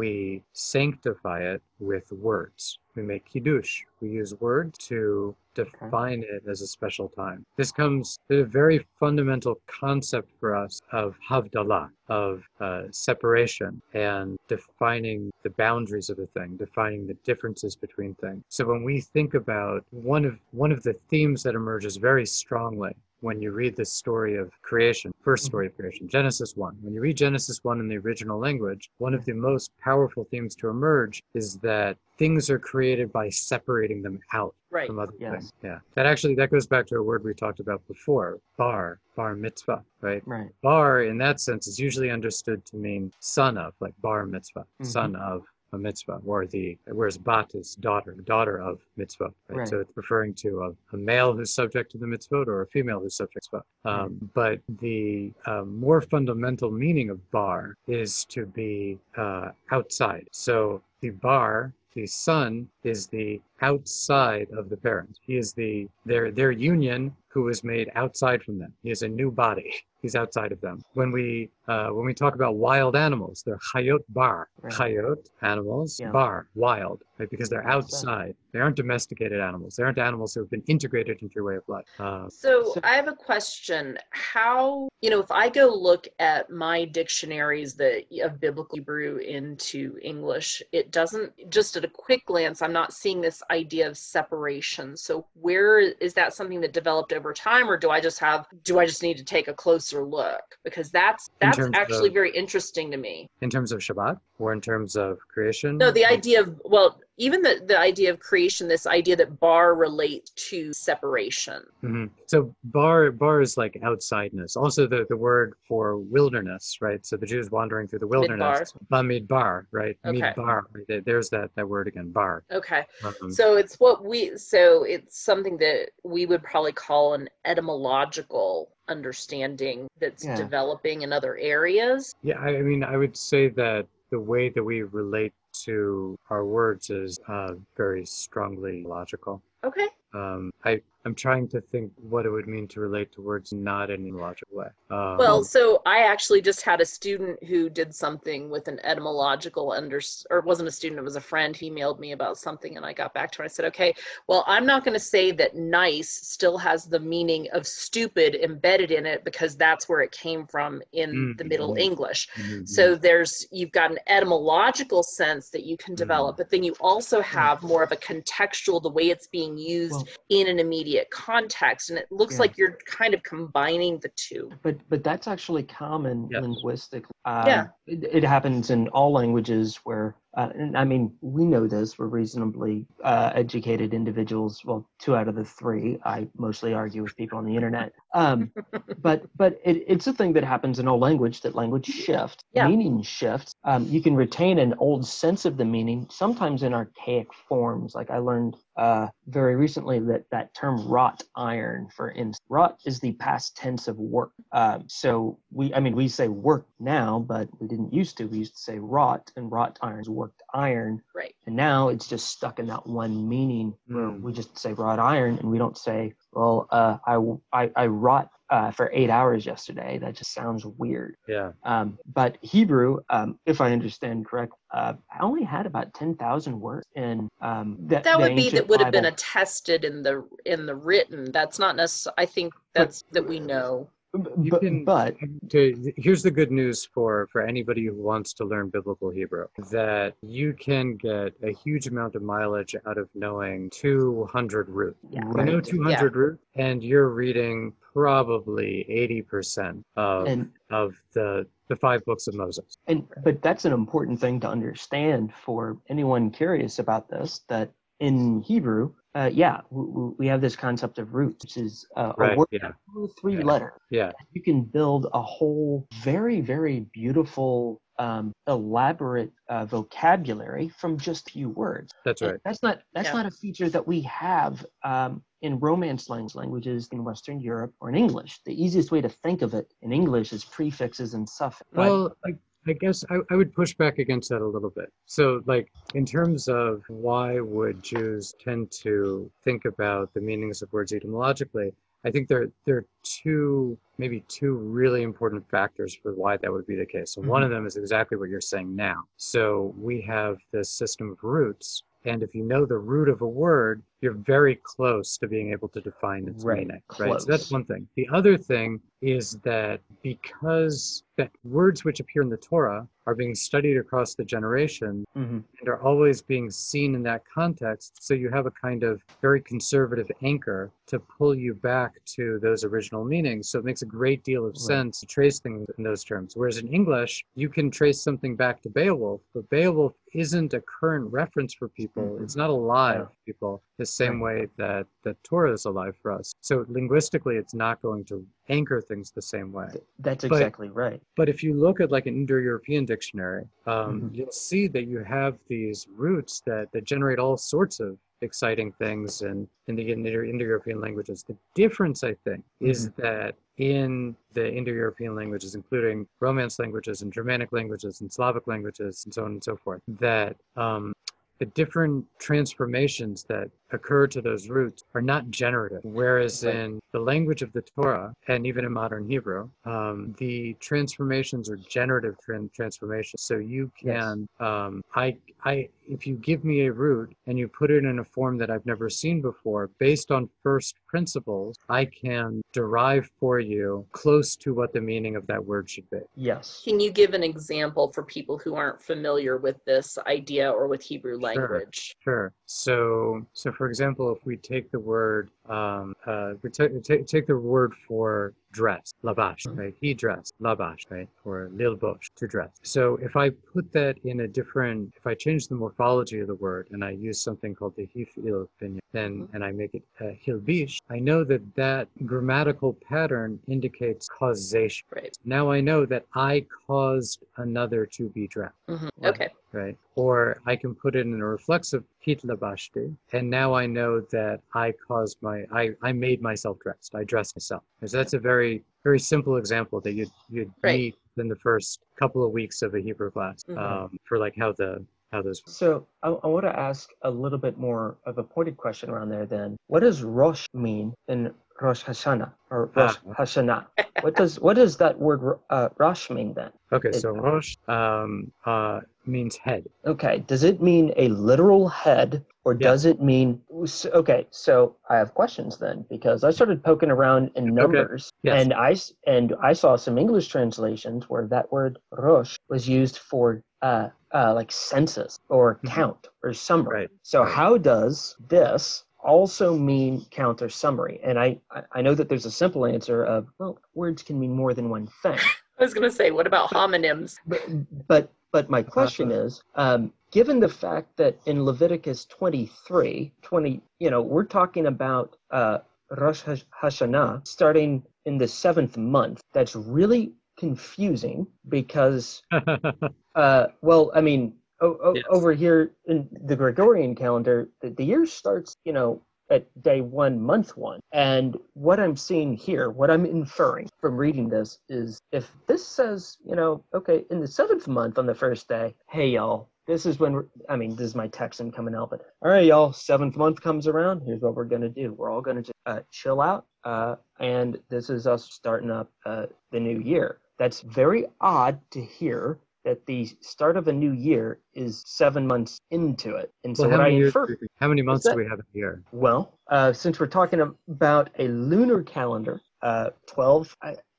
S3: we sanctify it with words. We make kiddush. We use words to define it as a special time. This comes to a very fundamental concept for us of havdalah, of uh, separation and defining the boundaries of a thing, defining the differences between things. So when we think about one of one of the themes that emerges very strongly when you read the story of creation, first story of creation, Genesis 1. When you read Genesis 1 in the original language, one of the most powerful themes to emerge is that things are created by separating them out
S1: right
S3: from other
S2: Yes.
S3: things. Yeah. That actually that goes back to a word we talked about before, bar, bar mitzvah, right?
S2: right.
S3: Bar in that sense is usually understood to mean son of, like bar mitzvah,
S2: Mhm.
S3: son of a mitzvah, or the whereas bat is daughter, daughter of mitzvah. Right?
S2: Right.
S3: So it's referring to a, a male who's subject to the mitzvah or a female who's subject to mitzvah. Um, But the um, more fundamental meaning of bar is to be uh, outside. So the bar, the son, is the outside of the parent. He is the their their union who is made outside from them. He is a new body. He's outside of them. When we uh, when we talk about wild animals, they're chayot bar.
S2: Right.
S3: Chayot animals,
S2: Yeah.
S3: bar wild, right? Because they're
S2: Outside.
S3: outside. They aren't domesticated animals. They aren't animals who have been integrated into your way of life. Uh,
S1: so
S2: So-
S1: i have a question how you know if i go look at my dictionaries that of biblical hebrew into english it doesn't just at a quick glance i'm not seeing this idea of separation so where is that something that developed over time or do i just have do i just need to take a closer look because that's that's actually
S3: of-
S1: very interesting to me.
S3: In terms of Shabbat or in terms of creation.
S1: No, the idea of well, even the the idea of creation, this idea that bar relates to separation.
S3: Mhm. So bar bar is like outsideness. Also the, the word for wilderness, right? So the Jews wandering through the wilderness. Bamidbar, right?
S1: Okay.
S3: Midbar. Right? There's that that word again, bar.
S1: Okay,
S3: Um,
S1: so it's what we so it's something that we would probably call an etymological understanding that's
S2: Yeah.
S1: developing in other areas.
S3: Yeah, I mean, I would say that the way that we relate to our words is uh, very strongly logical.
S1: Okay,
S3: Um, I, I'm trying to think what it would mean to relate to words not in a logical way. Um,
S1: well, so I actually just had a student who did something with an etymological under, or it wasn't a student, it was a friend. He mailed me about something, and I got back to her. I said, okay, well, I'm not going to say that nice still has the meaning of stupid embedded in it because that's where it came from in the Middle
S3: Mhm.
S1: English.
S3: mhm.
S1: So there's you've got an etymological sense that you can develop, but then you also have more of a contextual, the way it's being used
S2: Well-
S1: in an immediate context, and it looks
S2: Yeah.
S1: like you're kind of combining the two.
S2: But but that's actually common
S3: Yes.
S2: linguistically. Um,
S1: Yeah.
S2: It, it happens in all languages where uh, and I mean, we know this. We're reasonably uh, educated individuals. Well, two out of the three. I mostly argue with people on the internet. Um, but but it, it's a thing that happens in all language that language shifts,
S1: Yeah.
S2: meaning shifts. Um, you can retain an old sense of the meaning, sometimes in archaic forms. Like I learned uh, very recently that that term wrought iron, for instance, wrought is the past tense of work. Um, so we, I mean, we say work now, but we didn't used to. We used to say wrought, and wrought iron is worked iron.
S1: Right.
S2: And now it's just stuck in that one meaning where
S3: Mm.
S2: we just say wrought iron and we don't say, well, uh, I, I, I wrought uh, for eight hours yesterday. That just sounds weird.
S3: Yeah.
S2: Um, but Hebrew, um, if I understand correct, uh, I only had about 10,000 words in um, the,
S1: that
S2: the
S1: would be that would have been attested in the in the written that's not necessarily i think that's that we know
S2: B-
S3: You
S2: but,
S3: can-
S2: but
S3: to, here's the good news for for anybody who wants to learn biblical hebrew that you can get a huge amount of mileage out of knowing 200 root
S1: Yeah.
S3: you know
S2: Right.
S3: 200 root and you're reading probably 80% of
S2: and
S3: of the the five books of moses
S2: And but that's an important thing to understand for anyone curious about this. That in Hebrew, uh, yeah, we, we have this concept of roots, which is uh, a word
S3: yeah
S2: with three
S3: Yeah.
S2: letters.
S3: yeah
S2: You can build a whole very very beautiful, um, elaborate uh, vocabulary from just a few words.
S3: that's
S2: And
S3: right
S2: That's not that's
S1: Yeah.
S2: not a feature that we have um, in Romance language languages in Western Europe or in English. The easiest way to think of it in English is prefixes and suffixes. But-
S3: Well, I, I guess I, I would push back against that a little bit. So, like, in terms of why would Jews tend to think about the meanings of words etymologically, I think there there are two maybe two really important factors for why that would be the case. And one of mm-hmm. them is exactly what you're saying now. So we have this system of roots, and if you know the root of a word, you're very close to being able to define its
S2: Right,
S3: meaning. Right. So that's one thing. The other thing is that because that words which appear in the Torah are being studied across the generation
S2: Mhm.
S3: and are always being seen in that context, so you have a kind of very conservative anchor to pull you back to those original meanings. So it makes a great deal of
S2: Right.
S3: sense to trace things in those terms. Whereas in English, you can trace something back to Beowulf, but Beowulf isn't a current reference for people.
S2: Mhm.
S3: It's not alive
S2: Yeah.
S3: for people the same way that the Torah is alive for us. So linguistically, it's not going to anchor things the same way.
S2: Th- That's
S3: But-
S2: exactly right.
S3: But if you look at like an Indo-European dictionary, um,
S2: Mhm.
S3: you'll see that you have these roots that, that generate all sorts of exciting things in, in the Indo- Indo-European languages. The difference, I think, is that in the Indo-European languages, including Romance languages and Germanic languages and Slavic languages and so on and so forth, that um, the different transformations that occur to those roots are not generative. Whereas in the language of the Torah and even in modern Hebrew, um, the transformations are generative transformations. So you
S2: Yes.
S3: can, um, I, I, if you give me a root and you put it in a form that I've never seen before, based on first principles, I can derive for you close to what the meaning of that word should be.
S2: Yes.
S1: can you give an example for people who aren't familiar with this idea or with hebrew language
S3: Sure. sure. So, so for example, if we take the word, um, uh, we take take take the word for dress, lavash, right? He dressed, lavash, right? Or lilbosh, to dress. So if I put that in a different, if I change the morphology of the word and I use something called the hifil binyan, then and I make it uh, hilbish, I know that that grammatical pattern indicates causation.
S1: right
S3: Now I know that I caused another to be dressed
S1: Mhm.
S2: Right.
S1: okay
S3: right? Or I can put it in a reflexive hitlabashti, and now I know that I caused my, I, I made myself dressed. I dressed myself. Because that's a very, very simple example that you'd, you'd
S1: Right.
S3: meet in the first couple of weeks of a Hebrew class
S1: Mhm.
S3: um, for like how the, how those,
S2: So I, I want to ask a little bit more of a pointed question around there. Then, what does Rosh mean in Rosh Hashanah or Rosh
S3: Ah.
S2: Hashanah? What does what does that word uh, Rosh mean then?
S3: okay, so Rosh um, uh, means head.
S2: Okay, does it mean a literal head or
S3: Yeah.
S2: does it mean okay, so I have questions then because I started poking around in numbers
S3: Yes.
S2: and i and I saw some English translations where that word rosh was used for uh, uh like census or
S3: Mhm.
S2: count or summary.
S3: Right,
S2: So how does this also mean count or summary? And I- I know that there's a simple answer of well, words can mean more than one thing.
S1: I was going to say what about homonyms?
S2: But but but my question is, um, given the fact that in Leviticus 23, 20, you know, we're talking about uh, Rosh Hashanah starting in the seventh month, that's really confusing because, uh, well, I mean, o- o-
S3: Yes.
S2: over here in the Gregorian calendar, the, the year starts, you know, at day one, month one. And what I'm seeing here, what I'm inferring from reading this is if this says, you know, okay, in the seventh month on the first day, hey, y'all, this is when, we're, I mean, this is my Texan coming out, but all right, y'all, seventh month comes around. Here's what we're going to do. We're all going to uh, chill out. Uh, and this is us starting up uh, the new year. That's very odd to hear that the start of a new year is seven months into it. And so
S3: well,
S2: what
S3: how
S2: I
S3: many, years,
S2: infer,
S3: how many months do we have in a year?
S2: well, uh, since we're talking about a lunar calendar, uh, 12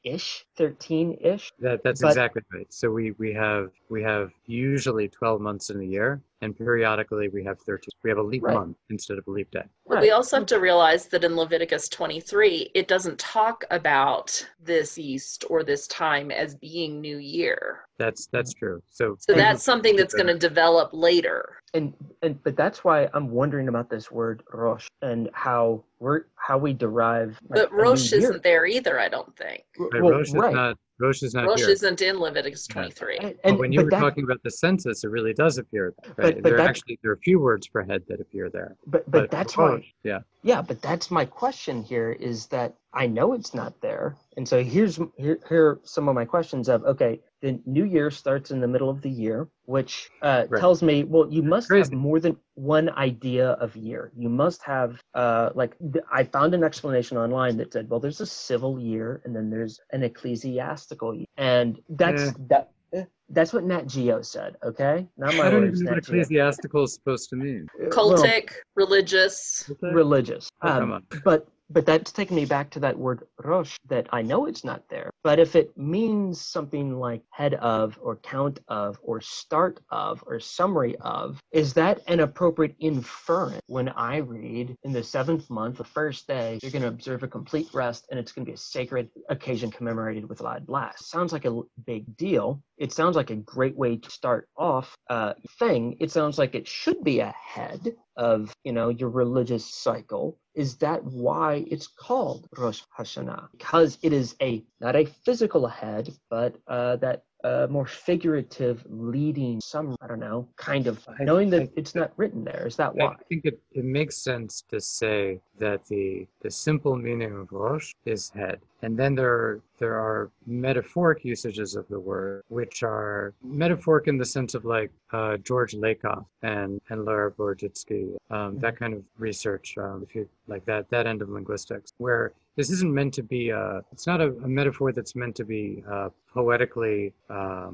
S2: ish, 13 ish.
S3: That that's
S2: But-
S3: exactly right. So we we have we have usually 12 months in a year, and periodically we have 13. We have a leap
S2: Right.
S3: month instead of a leap day.
S1: But we also have to realize that in Leviticus 23, it doesn't talk about this East or this time as being New Year.
S3: That's that's true. So
S1: So that's something that's going to develop later.
S2: And and but that's why I'm wondering about this word Rosh and how we're how we derive. like,
S1: But
S2: a
S1: Rosh isn't there either, I don't think.
S3: Right,
S2: Well,
S3: Rosh is
S2: right.
S3: not Rosh is not
S1: Rosh
S3: here.
S1: isn't in Leviticus
S3: Yeah.
S1: 23.
S2: And,
S3: but when you
S2: but
S3: were
S2: that-
S3: talking about the census, it really does appear. There,
S2: But- but
S3: there actually there are a few words for head that appear there.
S2: but but that's why
S3: Rosh, yeah.
S2: Yeah, but that's my question here is that I know it's not there. And so here's here, here are some of my questions of okay, the new year starts in the middle of the year, which uh,
S3: Right.
S2: tells me well you must
S3: Crazy.
S2: have more than one idea of year. You must have uh, like th- I found an explanation online that said well there's a civil year and then there's an ecclesiastical year, and that's
S3: Eh.
S2: that. eh, That's what Nat Geo said, okay? Not my
S3: I don't
S2: words,
S3: even know what
S2: Nat Geo.
S3: ecclesiastical is supposed to mean.
S2: Uh, well,
S1: Cultic, religious.
S2: religious.
S3: Oh, come
S2: Um,
S3: on.
S2: but but that's taking me back to that word rosh that I know it's not there. But if it means something like head of or count of or start of or summary of, is that an appropriate inference when I read in the seventh month, the first day, you're going to observe a complete rest and it's going to be a sacred occasion commemorated with loud blast? Sounds like a big deal. It sounds like a great way to start off a thing. It sounds like it should be ahead of you know your religious cycle is that why it's called rosh hashanah? Because it is a not a physical head but uh, that uh, more figurative leading some i don't know kind of knowing that it's not written there. Is that why?
S3: I think it, it makes sense to say that the the simple meaning of Rosh is head. And then there are, there are metaphoric usages of the word, which are metaphoric in the sense of like uh, George Lakoff and, and Laura Boroditsky, um, that kind of research, um, if you like that, that end of linguistics, where this isn't meant to be, uh, it's not a, a metaphor that's meant to be uh, poetically uh,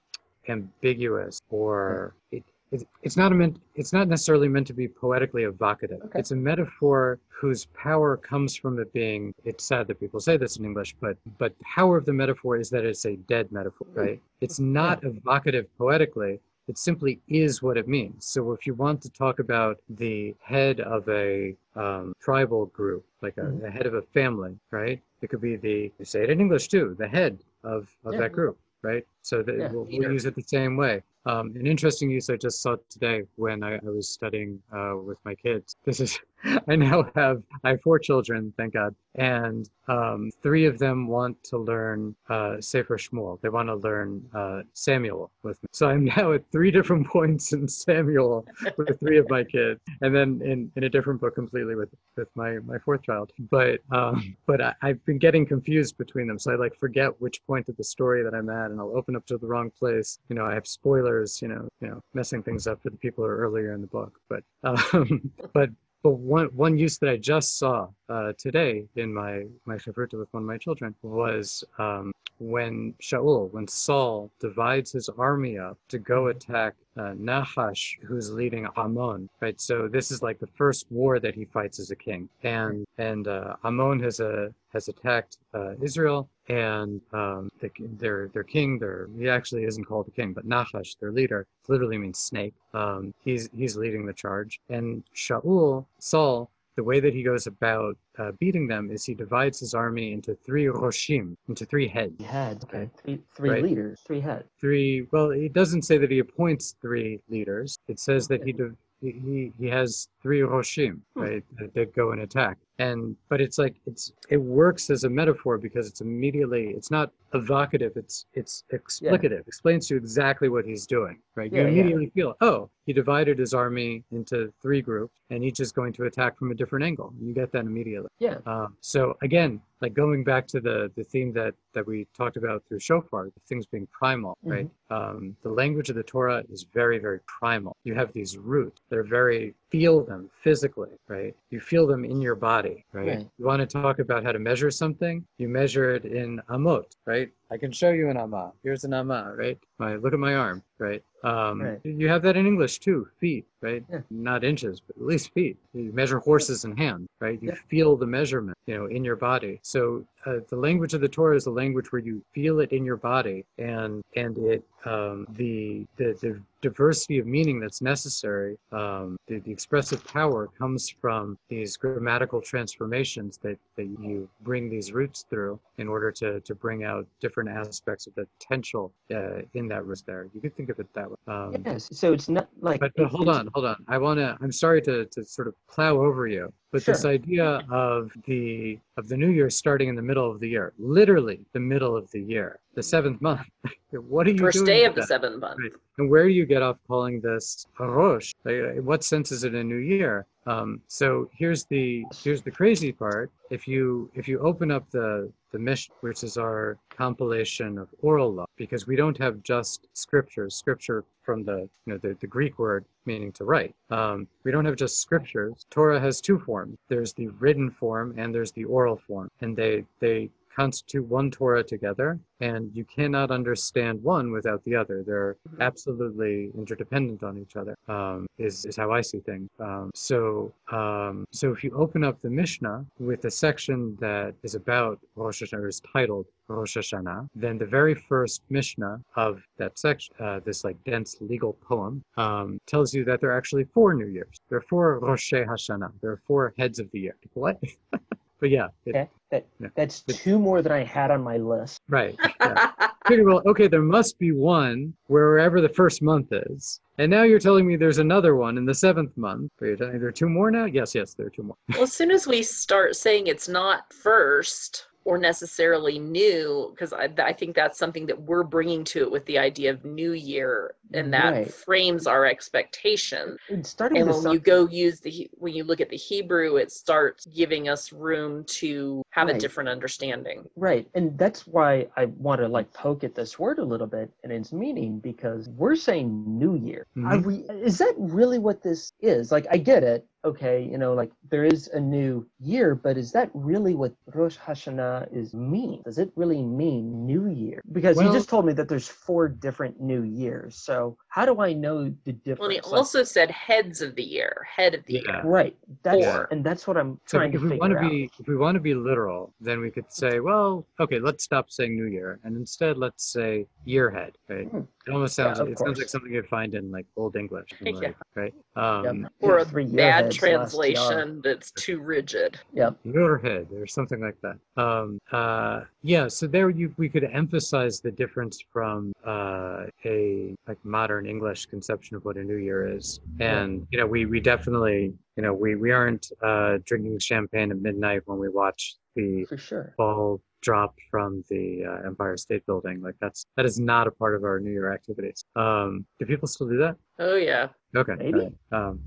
S3: ambiguous or it, it, it's not a meant it's not necessarily meant to be poetically evocative.
S2: Okay.
S3: it's a metaphor whose power comes from it being it's sad that people say this in english but but the power of the metaphor is that it's a dead metaphor right? It's not evocative poetically. It simply is what it means. So if you want to talk about the head of a um, tribal group like a,
S2: Mhm.
S3: the head of a family right? It could be the you say it in english too the head of, of
S2: Yeah.
S3: that group right? So that
S2: Yeah.
S3: we'll, we'll use it the same way um, an interesting use I just saw today when I, I was studying uh, with my kids. This is, I now have, I have four children, thank God, and um, three of them want to learn uh, Sefer Shmuel. They want to learn uh, Samuel with me. So I'm now at three different points in Samuel with three of my kids, and then in, in a different book completely with with my my fourth child. But um, but I, I've been getting confused between them, so I like forget which point of the story that I'm at, and I'll open up to the wrong place. You know, I have spoilers. You know, you know, messing things up for the people who are earlier in the book. But um, but but one one use that I just saw uh, today in my my chavruta with one of my children was um, when Shaul, when Saul divides his army up to go attack uh, Nahash, who's leading Ammon, right? So this is like the first war that he fights as a king, and and uh, Ammon has a has attacked uh, Israel, and um, the, their their king, their he actually isn't called a king, but Nahash, their leader, literally means snake. Um, he's he's leading the charge, and Shaul, Saul the way that he goes about uh, beating them is he divides his army into three roshim, into three heads.
S2: Three heads. Okay. Three, three
S3: Right.
S2: leaders. Three heads.
S3: Three. Well, it doesn't say that he appoints three leaders. It says that he div- he he has three roshim,
S2: Hmm.
S3: right, that, that go and attack. And but it's like it's it works as a metaphor because it's immediately it's not evocative. It's it's explicative. Explains to you exactly what he's doing. Right.
S2: Yeah,
S3: you
S2: yeah.
S3: immediately feel oh he divided his army into three groups and each is going to attack from a different angle. You get that immediately.
S2: Yeah.
S3: Um, so again, like going back to the the theme that that we talked about through shofar, the things being primal,
S2: Mm-hmm.
S3: right? Um, the language of the Torah is very very primal. You have these roots; they're very feel them physically, right? You feel them in your body, right?
S2: Right.
S3: You want to talk about how to measure something? You measure it in amot, right? I can show you an amma. Here's an amma, right? My look at my arm, right? Um,
S2: Right.
S3: You have that in English too, feet, right?
S2: Yeah.
S3: Not inches, but at least feet. You measure horses in hand, right? You
S2: Yeah.
S3: feel the measurement, you know, in your body. So uh, the language of the Torah is a language where you feel it in your body, and and it um, the, the the diversity of meaning that's necessary, um, the, the expressive power comes from these grammatical transformations that, that you bring these roots through in order to, to bring out different aspects of the potential uh, in that risk there. You could think of it that way. Um,
S2: Yes. So it's not like.
S3: but, but hold on, hold on. I want to. I'm sorry to, to sort of plow over you, but this idea of the of the new year starting in the middle of the year, literally the middle of the year, the seventh month. what are you
S1: First
S3: doing
S1: day
S3: with
S1: of the
S3: that?
S1: seventh month.
S3: Right. And where do you get off calling this a rosh? Like, in what sense is it a new year? Um, so here's the here's the crazy part. If you if you open up the the Mishnah, which is our compilation of oral law, because we don't have just scriptures. Scripture from the you know the, the Greek word meaning to write. Um, we don't have just scriptures. Torah has two forms. There's the written form and there's the oral form, and they they constitute one Torah together, and you cannot understand one without the other. They're absolutely interdependent on each other. Um, is is how I see things. Um, so um, so if you open up the Mishnah with a section that is about Rosh Hashanah, or is titled Rosh Hashanah, then the very first Mishnah of that section, uh, this like dense legal poem, um, tells you that there are actually four New Years. There are four Rosh Hashanah. There are four heads of the year. What? but yeah, it,
S2: Okay. That,
S3: Yeah.
S2: that's two more than I had on my list.
S3: right. Yeah. Figure, well, okay, there must be one wherever the first month is. And now you're telling me there's another one in the seventh month. But you're telling me there are two more now? Yes, yes, there are two more.
S1: well, as soon as we start saying it's not first or necessarily new, because I, I think that's something that we're bringing to it with the idea of new year, and that
S2: Right.
S1: frames our expectation.
S2: It's starting
S1: And when
S2: sound-
S1: you go use the when you look at the Hebrew, it starts giving us room to have a different understanding.
S2: Right. And that's why I want to like poke at this word a little bit and its meaning because we're saying new year. Are
S3: Mhm.
S2: we is that really what this is? Like I get it. Okay, you know, like there is a new year, but is that really what Rosh Hashanah is mean? Does it really mean new year? Because you just told me that there's four different new years. So how do I know the difference?
S1: Well, and he
S2: Like,
S1: also said heads of the year, head of the
S3: Yeah.
S1: year.
S2: right. That's
S1: Four.
S2: and that's what I'm trying
S3: So
S2: trying
S3: if
S2: to
S3: we want
S2: figure
S3: to
S2: out.
S3: be if we want to be literal, then we could say, well, okay, let's stop saying New Year, and instead let's say year head, Right?
S2: Hmm.
S3: It almost sounds
S2: Yeah, of
S3: it sounds like something you'd find in like Old English,
S1: Yeah.
S3: like, right? Um,
S2: Yep.
S1: Or a bad translation that's too rigid.
S2: Yep.
S3: Muirhead or something like that. Um, uh, yeah, so there you we could emphasize the difference from uh, a like modern English conception of what a New Year is, and you know we we definitely you know we we aren't uh, drinking champagne at midnight when we watch the
S2: For sure.
S3: ball drop from the uh, Empire State Building. Like that's that is not a part of our New Year activities. Um, do people still do that?
S1: Oh yeah.
S3: Okay.
S2: Maybe.
S3: all right. Um,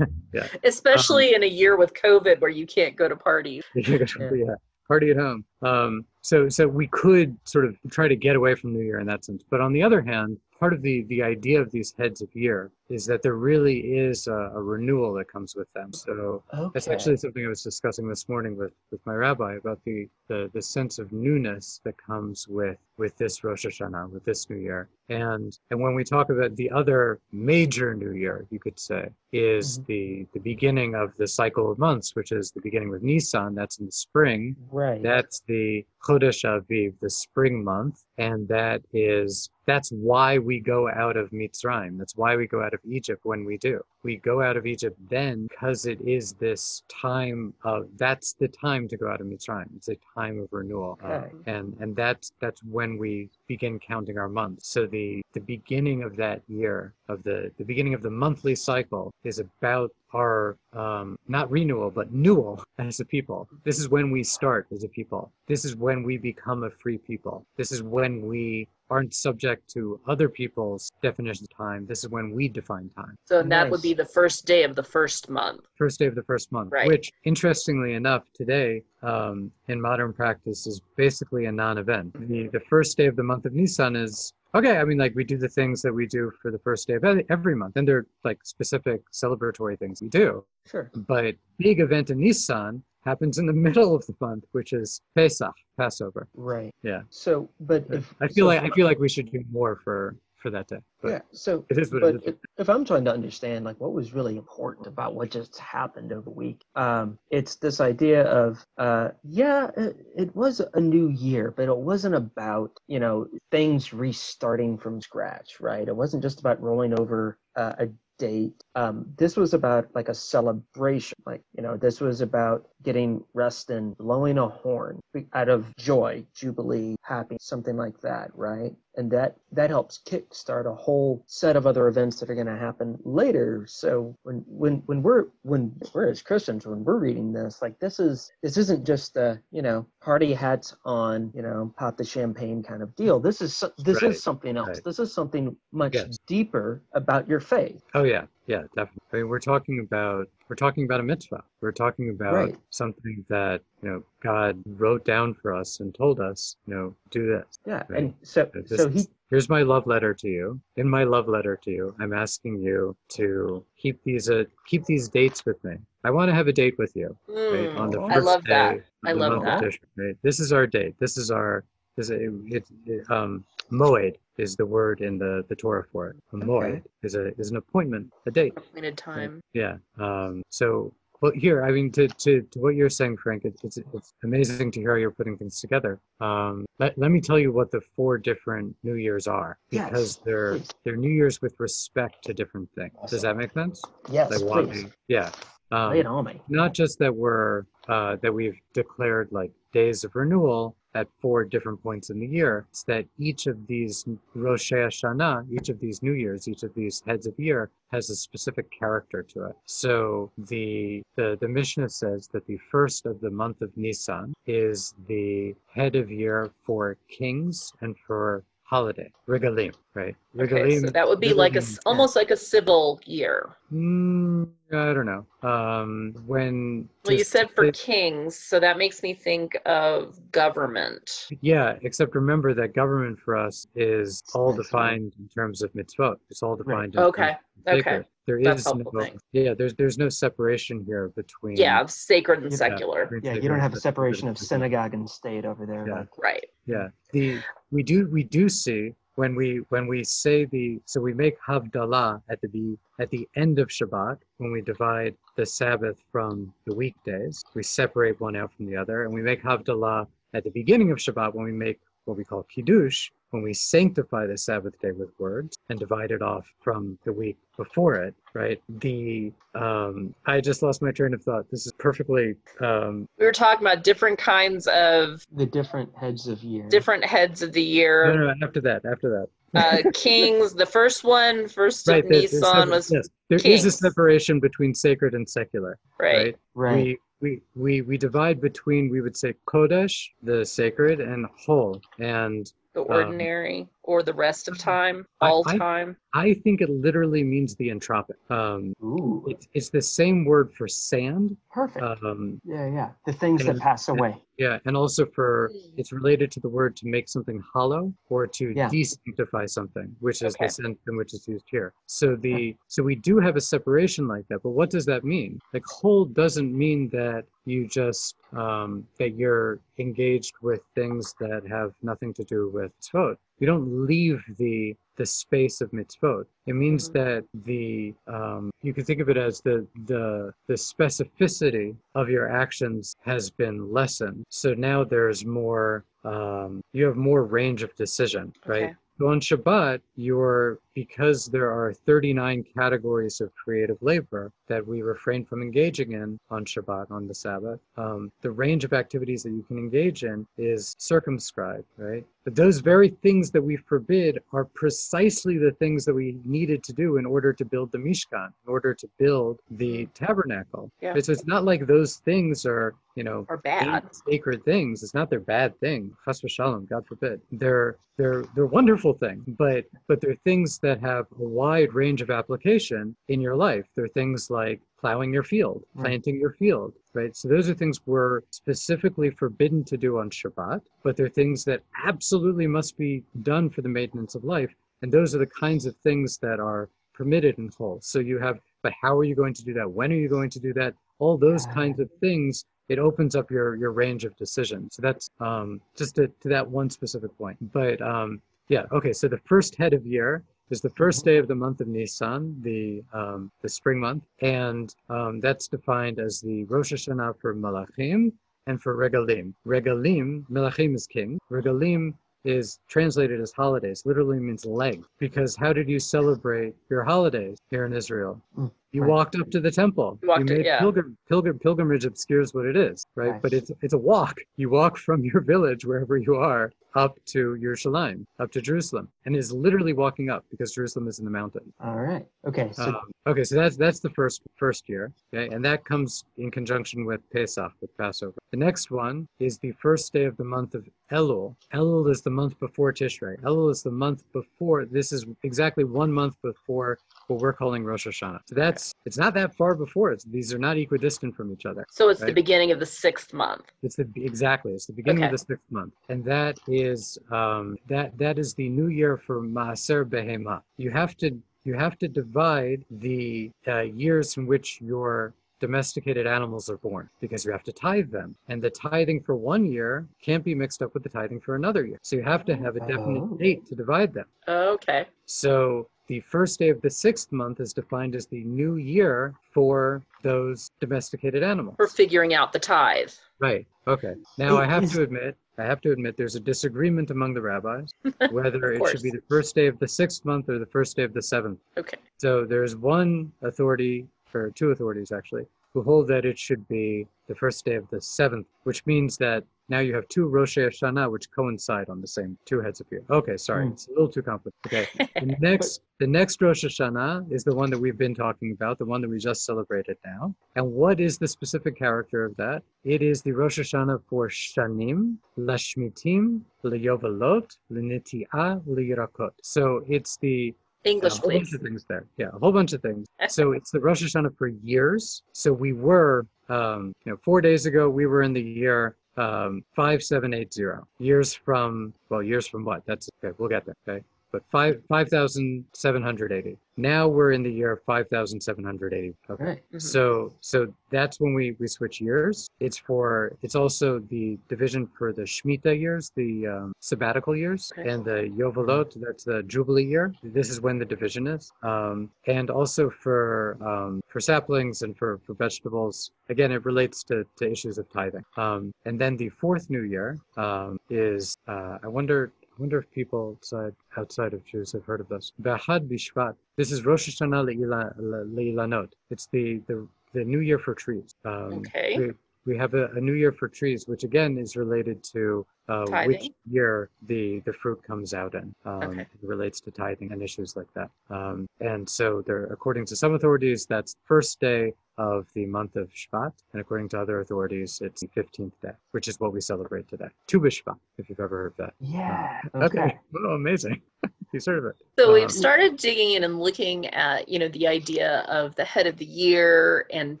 S3: yeah.
S1: Especially in a year with COVID where you can't go to parties.
S3: yeah. Party at home. Um, so so we could sort of try to get away from New Year in that sense. But on the other hand, part of the the idea of these heads of year is that there really is a, a renewal that comes with them. So
S2: Okay.
S3: that's actually something I was discussing this morning with, with my rabbi about the, the, the sense of newness that comes with, with this Rosh Hashanah, with this new year. And and when we talk about the other major new year, you could say, is
S2: Mhm.
S3: the, the beginning of the cycle of months, which is the beginning with Nisan, that's in the spring.
S2: right.
S3: That's the Chodesh Aviv, the spring month, and that is that's why we go out of Mitzrayim. That's why we go out of of Egypt when we do. We go out of Egypt then because it is this time of that's the time to go out of Mitzrayim. It's a time of renewal, uh, and and that's that's when we begin counting our months. So the the beginning of that year of the the beginning of the monthly cycle is about our um, not renewal but newal as a people. This is when we start as a people. This is when we become a free people. This is when we aren't subject to other people's definition of time. This is when we define time.
S1: So that would be the first day of the first month.
S3: First day of the first month,
S1: Right.
S3: which interestingly enough, today um, in modern practice is basically a non-event. The, the first day of the month of Nisan is okay. I mean, like we do the things that we do for the first day of every- every month, and they're like specific celebratory things we do.
S2: Sure.
S3: But big event in Nisan happens in the middle of the month, which is Pesach, Passover.
S2: Right.
S3: Yeah.
S2: So, but if
S3: I feel
S2: so
S3: like I feel like we should do more for for that day. But
S2: yeah. So,
S3: it is what
S2: but
S3: it is.
S2: if, if I'm trying to understand like what was really important about what just happened over the week, um, it's this idea of uh, yeah, it, it was a new year, but it wasn't about you know things restarting from scratch, right? It wasn't just about rolling over uh, a date. Um, this was about like a celebration, like you know, this was about getting rest and blowing a horn out of joy, jubilee, happy, something like that, right? And that that helps kickstart a whole set of other events that are going to happen later. So when when when we're when we're as Christians when we're reading this, like this is this isn't just a you know party hats on, you know, pop the champagne kind of deal. This is this
S3: Right,
S2: is something else.
S3: right.
S2: This is something much
S3: Yes.
S2: deeper about your faith.
S3: Oh yeah, yeah, definitely. I mean, we're talking about we're talking about a mitzvah. We're talking about
S2: Right.
S3: something that you know God wrote down for us and told us, you know, do this.
S2: Yeah,
S3: Right.
S2: and so
S3: This
S2: so
S3: is-
S2: he
S3: here's my love letter to you. In my love letter to you, I'm asking you to keep these uh, keep these dates with me. I want to have a date with you. Right?
S1: Mm,
S3: On the.
S1: I
S3: first
S1: love
S3: day
S1: that. I love that.
S3: Right? This is our date. This is our this is it, it, um moed is the word in the the Torah for it. A moed is a is an appointment, a date.
S1: appointed time.
S3: Yeah. Um, so, well, here, I mean, to, to, to what you're saying, Frank, it, it's, it's amazing to hear how you're putting things together. Um, let, let me tell you what the four different New Years are,
S2: Yes,
S3: because they're
S2: please.
S3: they're New Years with respect to different things. Does that make sense?
S2: yes,
S3: Like, why-
S2: please
S3: yeah. Um,
S2: lay it on me.
S3: not just that we're uh, that we've declared like days of renewal at four different points in the year. It's that each of these Rosh Hashanah, each of these New Years, each of these heads of year has a specific character to it. So the the the Mishnah says that the first of the month of Nisan is the head of year for kings and for holiday regalim, right?
S1: Okay, so that would be like a
S3: regalim-
S1: almost like a civil year.
S3: Mm, I don't know. Um, when
S1: Well, you said for kings, so that makes me think of government.
S3: Yeah, except remember that government for us is all defined in terms of mitzvot. It's all defined. in
S1: Okay,
S3: terms of
S1: okay.
S3: Sacred. There
S1: That's
S3: is no,
S1: thanks.
S3: yeah. There's there's no separation here between
S1: Yeah, of sacred and
S3: Yeah.
S1: secular.
S2: Yeah, you don't have a separation of synagogue and state over there.
S3: Yeah.
S2: Like,
S1: Right.
S3: Yeah, the we do we do see when we when we say the so we make havdalah at the at the end of Shabbat when we divide the Sabbath from the weekdays. We separate one out from the other, and we make havdalah at the beginning of Shabbat when we make what we call kiddush when we sanctify the Sabbath day with words and divide it off from the week before it. Right. The um, I just lost my train of thought. This is perfectly um,
S1: We were talking about different kinds of
S2: the different heads of year.
S1: different heads of the year.
S3: no, no, after that, after that.
S1: Uh, kings, the first one, first
S3: right
S1: of
S3: there- there's
S1: Nisan
S3: separ-
S1: was
S3: yes, there is a separation between sacred and secular
S1: right.
S2: Right.
S3: we, we we we divide between we would say kodesh the sacred and chol and
S1: The um, ordinary or the rest of time, all
S3: I-
S1: time.
S3: i think it literally means the entropic um
S2: Ooh,
S3: it's, it's the same word for sand
S2: perfect.
S3: um
S2: yeah, yeah. The things that
S3: and-
S2: pass away.
S3: yeah and also for it's related to the word to make something hollow or to
S2: Yeah.
S3: desanctify something which is
S1: Okay.
S3: the sense in which it's used here so the so we do have a separation like that but what does that mean like chol doesn't mean that you just um that you're engaged with things that have nothing to do with mitzvot you don't leave the the space of mitzvot. It means
S1: Mhm.
S3: that the um, you can think of it as the the the specificity of your actions has been lessened. So now there's more um, you have more range of decision, right?
S1: Okay.
S3: So on Shabbat, you're because there are 39 categories of creative labor that we refrain from engaging in on Shabbat, on the Sabbath, um, the range of activities that you can engage in is circumscribed, right? But those very things that we forbid are precisely the things that we needed to do in order to build the Mishkan, in order to build the tabernacle.
S1: Yeah.
S3: So it's not like those things are, you know,
S1: Or bad.
S3: sacred things. It's not their bad thing. Chas v'shalom, God forbid. They're they're they're wonderful things, but but they're things that have a wide range of application in your life. They're things like plowing your field, planting your field, right? So those are things we're specifically forbidden to do on Shabbat, but they're things that absolutely must be done for the maintenance of life. And those are the kinds of things that are permitted in chol. So you have, but how are you going to do that? When are you going to do that? All those
S2: Ah.
S3: kinds of things it opens up your your range of decisions. So that's um, just to, to that one specific point. But um, yeah, okay. So the first head of year is the first day of the month of Nisan, the um, the spring month, and um, that's defined as the Rosh Hashanah for Malachim and for Regalim. Regalim, Malachim is king. Regalim is translated as holidays. Literally means leg. Because how did you celebrate your holidays here in Israel?
S2: Mm,
S3: You
S2: right.
S3: walked up to the temple.
S1: You walked it,
S3: made
S1: yeah.
S3: pilgrim, pilgrim, pilgrimage obscures what it is, right?
S2: Right.
S3: But it's it's a walk. You walk from your village, wherever you are, up to Yerushalayim, up to Jerusalem, and is literally walking up because Jerusalem is in the mountain.
S2: All right. Okay. So
S3: Um, okay, so that's that's the first first year, okay, and that comes in conjunction with Pesach, with Passover. The next one is the first day of the month of Elul. Elul is the month before Tishrei. Elul is the month before. This is exactly one month before what we're calling Rosh Hashanah. So that's it's not that far before. It's, these are not equidistant from each other.
S1: So it's the beginning of the sixth month.
S3: It's the exactly. It's the beginning
S1: Okay.
S3: of the sixth month, and that is um, that that is the new year for Maaser Behema. You have to you have to divide the uh, years in which your domesticated animals are born because you have to tithe them, and the tithing for one year can't be mixed up with the tithing for another year. So you have to have a
S2: Oh.
S3: definite date to divide them.
S1: Okay.
S3: So the first day of the sixth month is defined as the new year for those domesticated animals.
S1: We're figuring out the tithe.
S3: Right. Okay. Now I have to admit, I have to admit, there's a disagreement among the rabbis whether it should be the first day of the sixth month or the first day of the seventh.
S1: Okay.
S3: So there's one authority, or two authorities actually, who hold that it should be the first day of the seventh, which means that now you have two Rosh Hashanah which coincide on the same two heads of year. Okay, sorry,
S2: Hmm.
S3: it's a little too complicated. Okay. The next, the next Rosh Hashanah is the one that we've been talking about, the one that we just celebrated now. And what is the specific character of that? It is the Rosh Hashanah for Shanim, Lashmitim, Leyovalot, Leniti'ah, Leyirakot. So it's the
S1: English,
S3: a whole bunch of things there. Yeah, a whole bunch of things. So it's the Rosh Hashanah for years. So we were, um, you know, four days ago we were in the year um, five seven eight zero. Years from well, years from what? That's okay. We'll get there. Okay, but five five thousand seven hundred eighty. Now we're in the year five thousand seven hundred eighty. Okay.
S2: right.
S1: Mhm.
S3: So so that's when we we switch years. It's for it's also the division for the Shemitah years, the um, sabbatical years,
S1: Okay.
S3: and the Yovelot. That's the Jubilee year. This is when the division is. Um, and also for um, for saplings and for for vegetables. Again, it relates to, to issues of tithing. Um, and then the fourth New Year um, is uh, I wonder. I wonder if people outside outside of Jews have heard of this. Bahad Bishvat. This is Rosh Hashanah Le'ila- Le'ilanot. It's the, the the New Year for trees. Um,
S1: Okay.
S3: We have a, a New Year for trees, which again is related to uh, which year the the fruit comes out in. Um,
S1: Okay.
S3: It relates to tithing and issues like that. Um, and so, there, according to some authorities, that's first day of the month of Shvat, and according to other authorities, it's the 15th day, which is what we celebrate today. Tu B'Shvat, if you've ever heard that.
S2: Yeah.
S3: Okay.
S2: Okay.
S3: Oh, amazing. you it.
S1: So
S3: Um,
S1: we've started digging in and looking at, you know, the idea of the head of the year and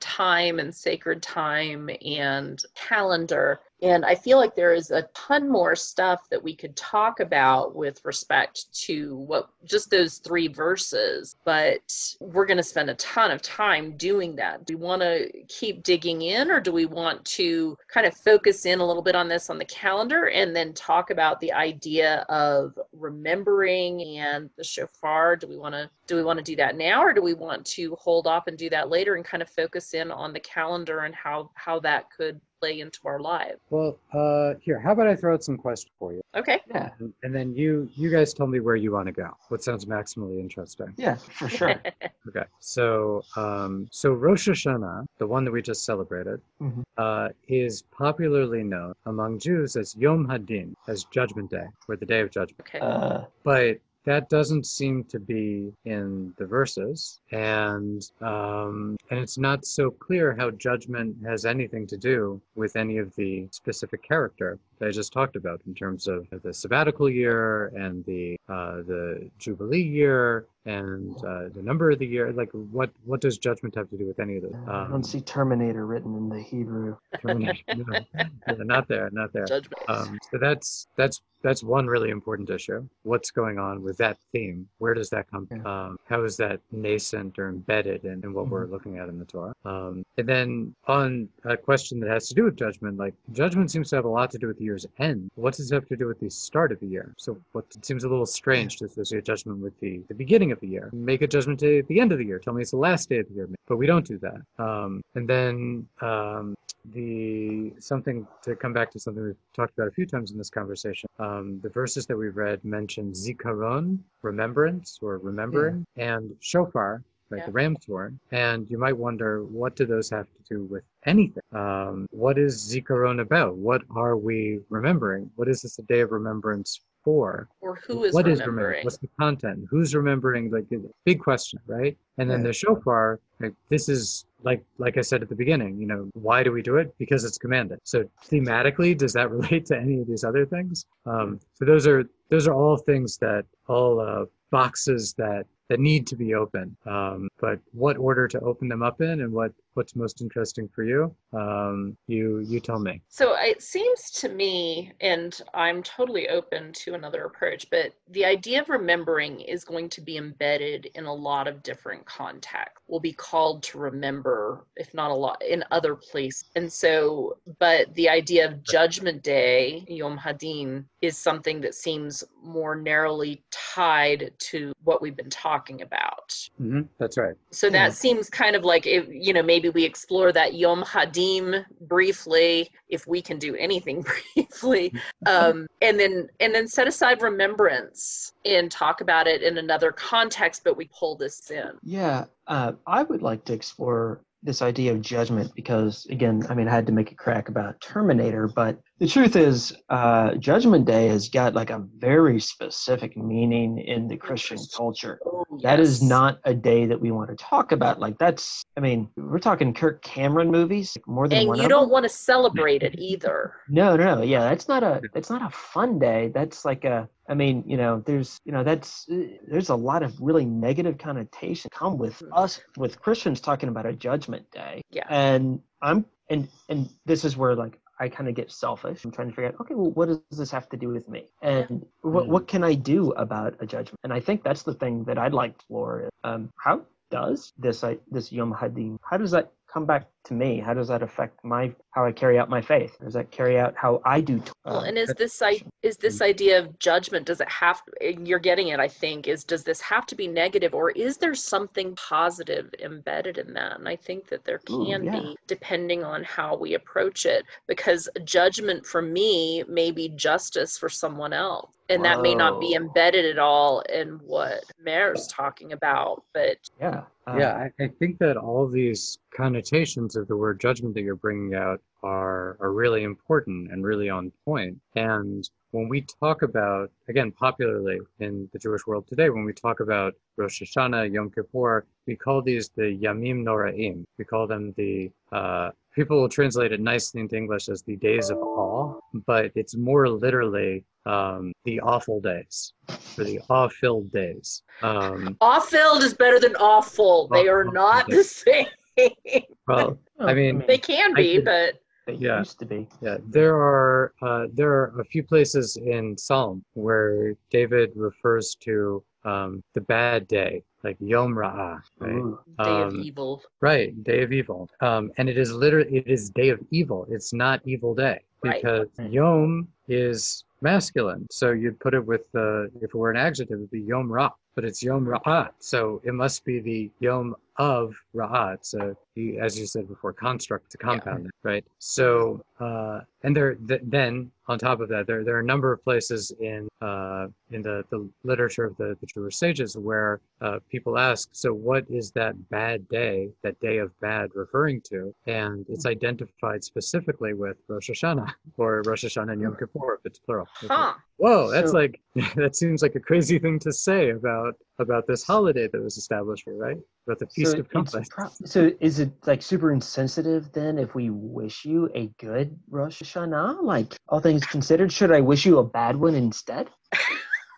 S1: time and sacred time and calendar. And I feel like there is a ton more stuff that we could talk about with respect to what just those three verses, but we're going to spend a ton of time doing that. Do we want to keep digging in or do we want to kind of focus in a little bit on this on the calendar and then talk about the idea of remembering and the shofar? Do we want to do we want to do that now or do we want to hold off and do that later and kind of focus in on the calendar and how how that could play into our lives.
S3: Well, uh, here, how about I throw out some questions for you,
S1: Okay.
S2: Yeah,
S3: and, and then you you guys tell me where you want to go. What sounds maximally interesting?
S2: yeah, for sure.
S3: Okay, so um, so Rosh Hashanah, the one that we just celebrated,
S2: Mhm.
S3: uh, is popularly known among Jews as Yom Hadin, as Judgment Day, or the Day of Judgment.
S1: Okay.
S2: Uh,
S3: But that doesn't seem to be in the verses, and um, and it's not so clear how judgment has anything to do with any of the specific character that I just talked about in terms of the sabbatical year and the uh, the jubilee year and uh, the number of the year. Like, what what does judgment have to do with any of it?
S2: I
S3: Um,
S2: don't see Terminator written in the Hebrew.
S3: termination. No, no, not there, not there.
S1: Judgment.
S3: Um, so that's that's that's one really important issue. What's going on with that theme? Where does that come?
S2: Yeah.
S3: Um, how is that nascent or embedded in, in what we're
S2: Mm-hmm.
S3: looking at in the Torah? Um, and then on a question that has to do with judgment, like judgment seems to have a lot to do with the year's end. What does it have to do with the start of the year? So what it seems a little strange to associate judgment with the, the beginning of the year. Make a judgment day at the end of the year. Tell me it's the last day of the year, but we don't do that. Um, and then um, the something to come back to something we've talked about a few times in this conversation. Um, the verses that we've read mention zikaron, remembrance or remembering, and shofar, like
S1: Yeah.
S3: the ram's horn. And you might wonder, what do those have to do with anything? Um, what is zikaron about? What are we remembering? What is this a day of remembrance for?
S1: or who is
S3: What is
S1: remembering?
S3: remembering? What's the content? Who's remembering? Like the big question, right? And then
S2: Yeah.
S3: the shofar, like this is like like I said at the beginning, you know, why do we do it? Because it's commanded. So thematically, does that relate to any of these other things? Um, so those are those are all things that all uh, boxes that that need to be open. Um, but what order to open them up in, and what what's most interesting for you? Um, you you tell me.
S1: So it seems to me, and I'm totally open to another approach, but the idea of remembering is going to be embedded in a lot of different contexts. We'll be called to remember, if not a lot, in other places. And so, but the idea of Judgment Day, Yom Hadin, is something that seems more narrowly tied to what we've been talking about.
S3: hmm That's right.
S1: So
S2: Yeah.
S1: that seems kind of like if you know maybe we explore that Yom Hadin briefly, if we can do anything briefly, um, and then and then set aside remembrance and talk about it in another context, but we pull this in.
S2: Yeah, uh, I would like to explore this idea of judgment because, again, I mean, I had to make a crack about Terminator, but the truth is, uh, Judgment Day has got like a very specific meaning in the Christian culture.
S1: Oh,
S2: That is not a day that we want to talk about. Like, that's, I mean, we're talking Kirk Cameron movies, like more than
S1: and
S2: one
S1: you
S2: of
S1: don't
S2: them.
S1: want to celebrate it either.
S2: No, no, no. Yeah, that's not a that's not a fun day. That's like a I mean, you know, there's you know, that's uh, there's a lot of really negative connotation come with us with Christians talking about a judgment day.
S1: Yeah.
S2: And I'm and and this is where like I kind of get selfish. I'm trying to figure out, okay, well, what does this have to do with me? And what
S3: Mm.
S2: what can I do about a judgment? And I think that's the thing that I'd like to explore. Um, how does this I, this Yom Hadin? How does that come back to me? How does that affect my how I carry out my faith? Does that carry out how I do? t-
S1: Well,
S2: um,
S1: and is this is this idea of judgment? Does it have? You're getting it, I think. Is does this have to be negative, or is there something positive embedded in that? And I think that there
S2: Ooh,
S1: can
S2: yeah.
S1: be, depending on how we approach it. Because judgment for me may be justice for someone else, and that may not be embedded at all in what Mayor's talking about. But
S2: yeah, uh,
S3: yeah, I, I think that all of these connotations of the word judgment that you're bringing out are are really important and really on point. And when we talk about, again, popularly in the Jewish world today, when we talk about Rosh Hashanah, Yom Kippur, we call these the Yamim Noraim. We call them the uh, people will translate it nicely into English as the days of awe, but it's more literally um, the awful days or the awe-filled days. Um,
S1: off-filled is better than awful. They are not the same.
S3: well, I mean,
S1: they can be,
S3: could-
S1: but
S2: they
S3: yeah.
S2: used to be.
S3: Yeah, there are uh, there are a few places in Psalm where David refers to um, the bad day, like Yom Ra'ah, right?
S2: Ooh.
S1: day of
S3: Um,
S1: evil.
S3: Right, day of evil. Um, and it is literally it is day of evil. It's not evil day
S1: Right.
S3: because Yom is masculine. So you'd put it with uh, if it were an adjective, it'd be Yom Ra. But it's Yom Ra'at. So it must be the Yom of Ra'at. So you, as you said before, construct to compound it, right? So uh, and there th- then on top of that, there there are a number of places in uh, in the, the literature of the, the Jewish sages where uh, people ask, so what is that bad day, that day of bad, referring to? And it's identified specifically with Rosh Hashanah or Rosh Hashanah and Yom Kippur if it's plural.
S1: Huh.
S3: Whoa, that's
S2: So-
S3: like that seems like a crazy thing to say about about this holiday that was established here, right? About the Feast
S2: so,
S3: of
S2: it's
S3: Trumpets.
S2: pro- so is it like super insensitive then if we wish you a good Rosh Hashanah? Like all things considered, should I wish you a bad one instead?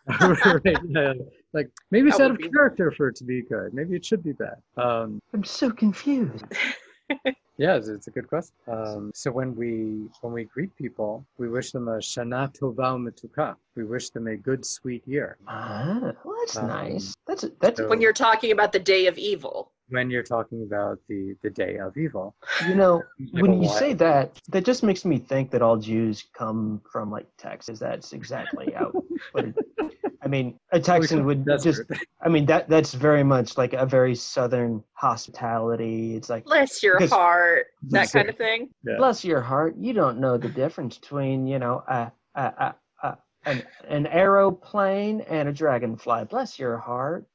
S3: right, yeah. Like maybe it's out
S1: would
S3: of
S1: be-
S3: character for it to be good. Maybe it should be bad. Um,
S2: I'm so confused.
S3: yeah, it's, it's a good question. Um, so when we when we greet people, we wish them a Shana Tova Metuka. We wish them a good, sweet year.
S2: Ah, well, that's
S3: Um,
S2: nice. That's that's
S3: so-
S1: when you're talking about the day of evil.
S3: When you're talking about the the day of evil,
S2: you know when you say that, that just makes me think that all Jews come from like Texas. That's exactly how. But it, I mean, a Texan would just. I mean that that's very much like a very southern hospitality. It's like
S1: Bless your heart. That kind of thing.
S3: Yeah.
S2: bless your heart, you don't know the difference between you know a a, a, a an an aeroplane and a dragonfly. Bless your heart.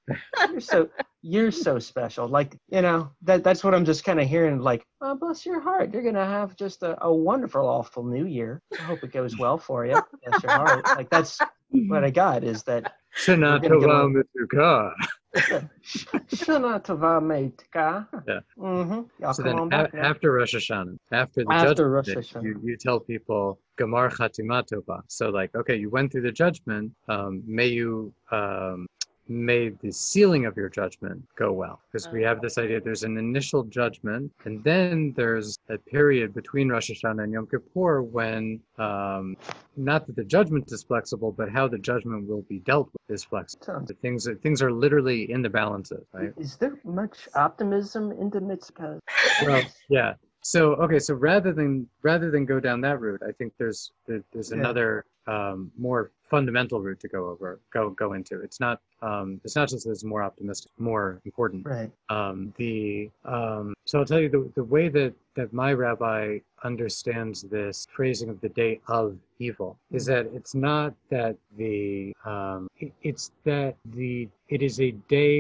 S2: You're so you're so special. Like you know that that's what I'm just kind of hearing. Like oh, bless your heart, you're gonna have just a, a wonderful, awful new year. I hope it goes well for you. Bless your heart. Like that's what I got is that.
S3: Shana
S2: We're gonna get
S3: Tova
S2: along.
S3: Metuka.
S2: Shana tova metuka.
S3: Yeah.
S2: Mm-hmm.
S3: So then a- after Rosh Hashanah, after the
S2: After
S3: judgment,
S2: Rosh Hashanah.
S3: you, you tell people Gamar Chatima Tova. So like, okay, you went through the judgment. Um, may you um, may the sealing of your judgment go well, because we have this idea. There's an initial judgment, and then there's a period between Rosh Hashanah and Yom Kippur when um, not that the judgment is flexible, but how the judgment will be dealt with is flexible. The things are, things are literally in the balances, right?
S2: Is there much optimism into Mitzvah?
S3: well yeah so okay so rather than rather than go down that route i think there's there, there's
S2: Yeah.
S3: another um, more fundamental route to go over go go into. It's not um, it's not just that it's more optimistic more important.
S2: Right.
S3: um, the um, so I'll tell you the, the way that that my rabbi understands this phrasing of the day of evil is that it's not that the um, it- it's that the it is a day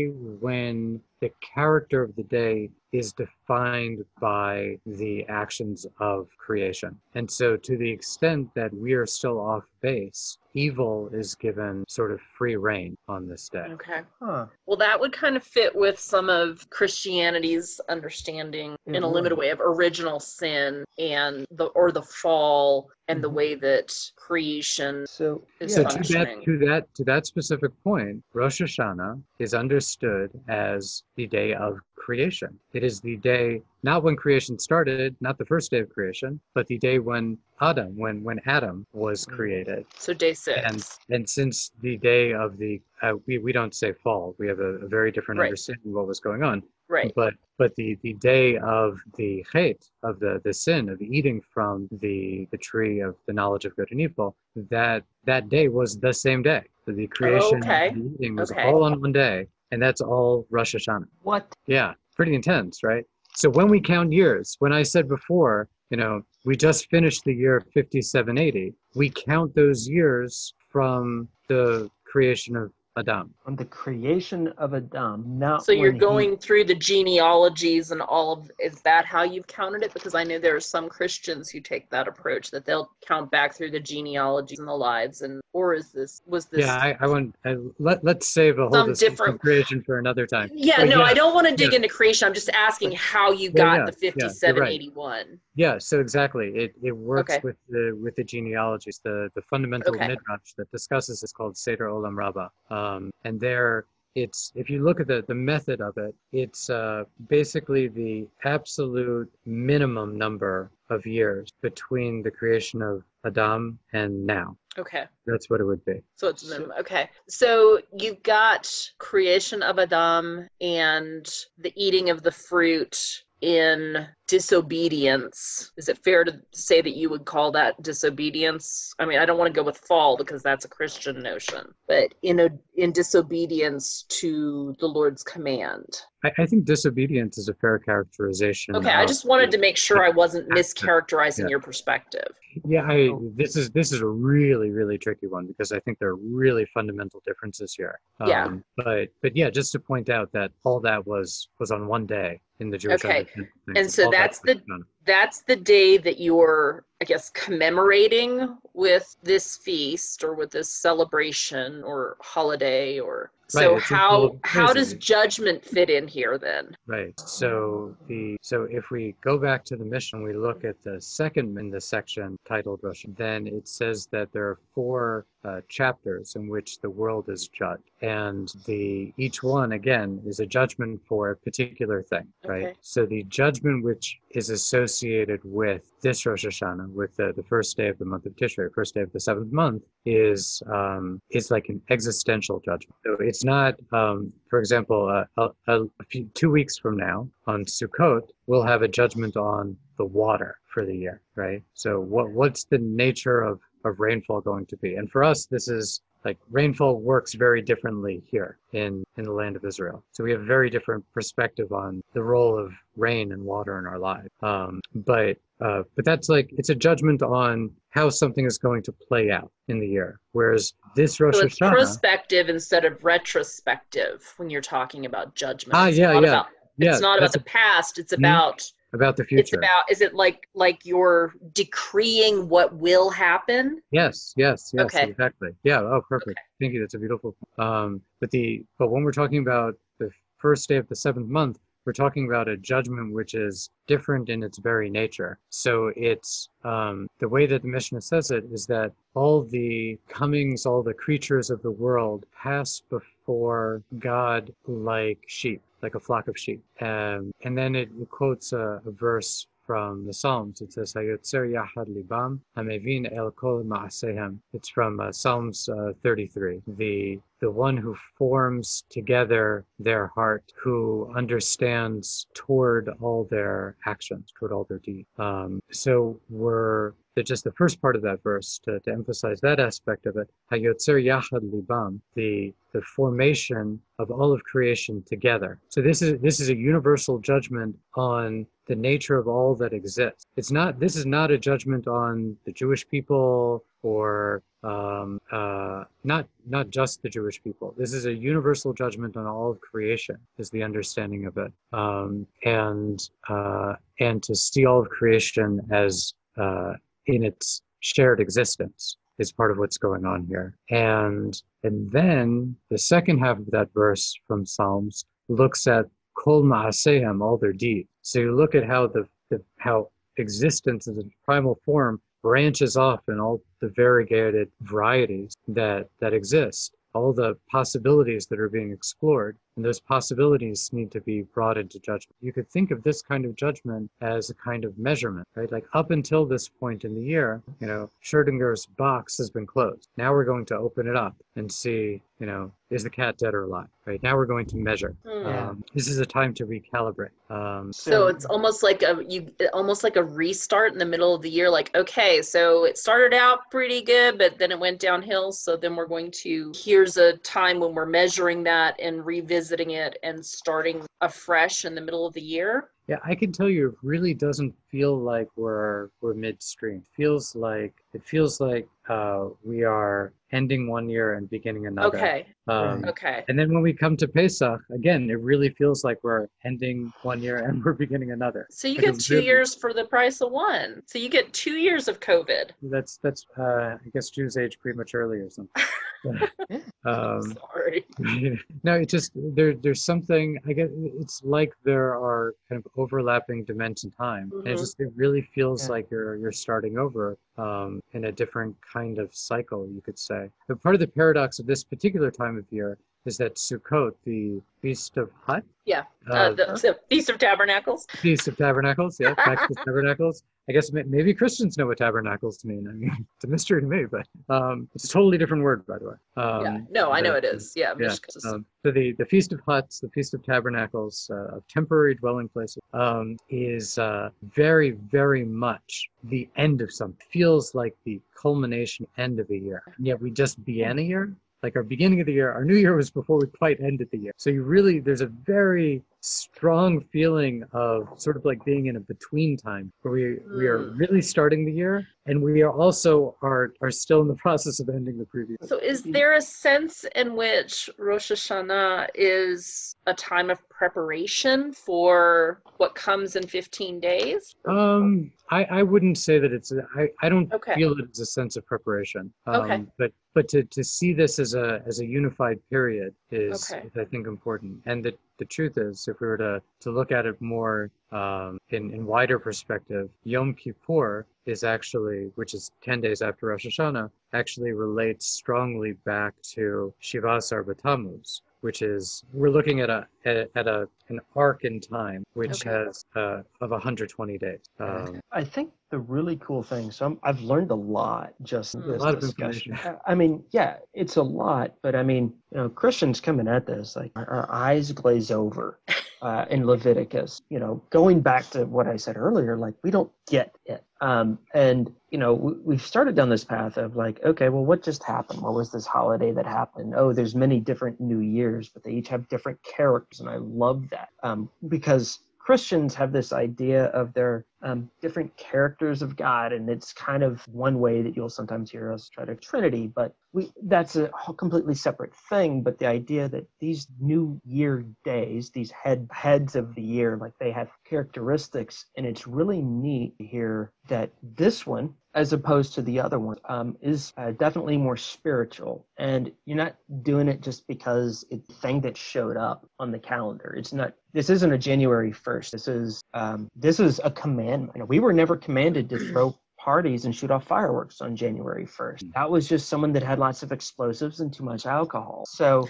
S3: when the character of the day is defined by the actions of creation and so to the extent that we are still off base evil is given sort of free reign on this day
S1: Okay.
S2: Huh.
S1: Well, that would kind of fit with some of Christianity's understanding
S2: It
S1: in a mm-hmm.
S2: limited
S1: way of original sin and the or the fall and the
S2: Mhm.
S1: way that creation
S2: So
S1: It's
S3: So
S2: yeah,
S3: to that to that to that specific point, Rosh Hashanah is understood as the day of creation. It is the day not when creation started, not the first day of creation, but the day when Adam, when when Adam was
S2: Mhm.
S3: created.
S1: so day six.
S3: And and since the day of the uh, we we don't say fall, we have a, a very different
S1: Right.
S3: understanding of what was going on.
S1: Right.
S3: But but the the day of the hate of the the sin of eating from the the tree of the knowledge of good and evil that that day was the same day. So the creation
S1: okay.
S3: and the eating was
S1: Okay.
S3: all on one day, and that's all Rosh Hashanah.
S2: what?
S3: Yeah, pretty intense, right? So when we count years, when I said before, you know, we just finished the year 5780, we count those years from the creation of Adam.
S2: On the creation of Adam, not
S1: So you're
S2: when he-
S1: going through the genealogies and all of is that how you've counted it? Because I know there are some Christians who take that approach that they'll count back through the genealogies and the lives and or is this was this
S3: Yeah, I, I want I, let let's save a whole
S1: Some different-
S3: creation for another time.
S1: Yeah,
S3: But
S1: no,
S3: yeah,
S1: I don't want to dig
S3: yeah.
S1: into creation. I'm just asking how you
S3: Yeah,
S1: got
S3: yeah,
S1: the
S3: yeah,
S1: 5781.
S3: Yeah, so exactly, it, it works
S1: Okay.
S3: with the with the genealogies. The the fundamental
S1: Okay.
S3: midrash that discusses is called Seder Olam Rabbah, um, and there it's if you look at the the method of it, it's uh, basically the absolute minimum number of years between the creation of Adam and now.
S1: Okay.
S3: That's what it would be.
S1: So it's minimum. Okay. So you've got creation of Adam and the eating of the fruit in disobedience. Is it fair to say that you would call that disobedience? I mean, I don't want to go with fall because that's a Christian notion, but in a in disobedience to the Lord's command.
S3: I, I think disobedience is a fair characterization.
S1: Okay, I just wanted to make sure I wasn't mischaracterizing yeah. your perspective.
S3: Yeah, I, this is this is a really really tricky one because I think there are really fundamental differences here.
S1: Um, yeah.
S3: But but yeah, just to point out that all that was was on one day in the Jewish.
S1: Okay, and so that's the that's the day that you're i guess commemorating with this feast or with this celebration or holiday or so right, how how does judgment fit in here then?
S3: Right so the so if we go back to the Mishnah we look at the second in the section titled Rosh Hashanah then it says that there are four uh, chapters in which the world is judged. And the each one again is a judgment for a particular thing right? Okay. so the judgment which is associated with this Rosh Hashanah, with the, the first day of the month of Tishrei, first day of the seventh month, is um, is like an existential judgment. So it's not, um, for example, uh, a, a, few, two weeks from now on Sukkot, we'll have a judgment on the water for the year, right? So what what's the nature of of rainfall going to be? And for us, this is like rainfall works very differently here in in the land of Israel. So we have a very different perspective on the role of rain and water in our lives. Um, but uh, but that's like it's a judgment on how something is going to play out in the year. Whereas this Rosh so it's Hashanah,
S1: prospective instead of retrospective when you're talking about judgment.
S3: Ah, yeah, yeah.
S1: About, yeah. It's not about the past. It's mm-hmm. about
S3: about the future.
S1: It's about is it like like you're decreeing what will happen?
S3: Yes, yes, yes, okay. exactly. Yeah, oh perfect. Okay. Thank you. That's a beautiful um but the but when we're talking about the first day of the seventh month, we're talking about a judgment which is different in its very nature. So it's um, the way that the Mishnah says it is that all the comings, all the creatures of the world pass before God like sheep like a flock of sheep. Um, and then it, quotes a, a, verse from the Psalms. It says, libam, hamevin el kol ma'asehem. It's from uh, Psalms uh, 33. The the one who forms together their heart, who understands toward all their actions, toward all their deeds. Um, so we're just the first part of that verse to, to emphasize that aspect of it. Hayotzer yachad libam, the the formation of all of creation together. So this is this is a universal judgment on the nature of all that exists. It's not this is not a judgment on the Jewish people or um, uh, not not just the Jewish people. This is a universal judgment on all of creation, is the understanding of it, um, and uh, and to see all of creation as uh, in its shared existence is part of what's going on here. And and then the second half of that verse from Psalms looks at kol ma'asehem, all their deeds. So you look at how the, the how existence in its primal form branches off in all the variegated varieties that that exist all the possibilities that are being explored and those possibilities need to be brought into judgment. You could think of this kind of judgment as a kind of measurement, right? Like up until this point in the year, you know, Schrodinger's box has been closed. Now we're going to open it up and see, you know, is the cat dead or alive? Right now we're going to measure. Mm. Um, this is a time to recalibrate. Um,
S1: so it's almost like a you almost like a restart in the middle of the year. Like okay, so it started out pretty good, but then it went downhill. So then we're going to here's a time when we're measuring that and revisit revisiting it and starting afresh in the middle of the year?
S3: Yeah, I can tell you, it really doesn't feel like we're we're midstream. It feels like it feels like uh, we are ending one year and beginning another.
S1: Okay. Um, okay.
S3: And then when we come to Pesach, again, it really feels like we're ending one year and we're beginning another.
S1: So you like get two really, years for the price of one. So you get two years of COVID.
S3: That's that's uh, I guess Jews age prematurely or something.
S1: um, Sorry.
S3: no, it just there. There's something. I guess it's like there are kind of overlapping dimension time, mm-hmm. and it mm-hmm. just it really feels yeah. like you're you're starting over um, in a different kind of cycle, you could say. But part of the paradox of this particular time of year is that Sukkot, the Feast of Hut,
S1: Yeah,
S3: uh,
S1: uh, the, the Feast of Tabernacles.
S3: Feast of Tabernacles, yeah, Feast of Tabernacles. I guess maybe Christians know what tabernacles mean. I mean, it's a mystery to me, but um, it's a totally different word, by the way. Um,
S1: yeah, no, I know it is. Yeah,
S3: yeah, um, so the, the Feast of Huts, the Feast of Tabernacles, uh, of temporary dwelling places, um, is uh, very, very much the end of something. Feels like the culmination end of a year. And yet we just began a year. Like our beginning of the year, our new year was before we quite ended the year. So you really, there's a very strong feeling of sort of like being in a between time where we, we are
S1: Mm.
S3: really starting the year and we are also are, are still in the process of ending the previous.
S1: So, is there a sense in which Rosh Hashanah is a time of preparation for what comes in 15 days?
S3: Um, I, I wouldn't say that it's. A, I, I don't
S1: Okay.
S3: feel it as a sense of preparation. Um,
S1: Okay.
S3: But but to, to see this as a as a unified period is,
S1: Okay.
S3: is I think important. And the the truth is, if we were to to look at it more um, in in wider perspective, Yom Kippur is actually, which is ten days after Rosh Hashanah, actually relates strongly back to Shiva B'Tammuz, which is we're looking at a at, at a an arc in time which
S1: Okay.
S3: has uh, of 120 days. Um,
S2: I think the really cool thing, so I'm, I've learned a lot just
S1: Mm.
S2: this
S3: A lot of
S2: discussion. I mean, yeah, it's a lot, but I mean, you know, Christians coming at this, like our, our eyes glaze over uh, in Leviticus, you know, going back to what I said earlier, like we don't get it. Um, and, you know, we, we've started down this path of like, okay, well, what just happened? What was this holiday that happened? Oh, there's many different New Years, but they each have different characters. And I love that um, because Christians have this idea of their um, different characters of God, and it's kind of one way that you'll sometimes hear us try to Trinity, but we that's a completely separate thing. But the idea that these New Year days, these head heads of the year, like they have characteristics, and it's really neat to hear that this one, as opposed to the other one, um, is uh, definitely more spiritual, and you're not doing it just because it's a thing that showed up on the calendar. It's not. This isn't a January first. This is um, this is a commandment. We were never commanded to throw parties and shoot off fireworks on January 1st. That was just someone that had lots of explosives and too much alcohol. So,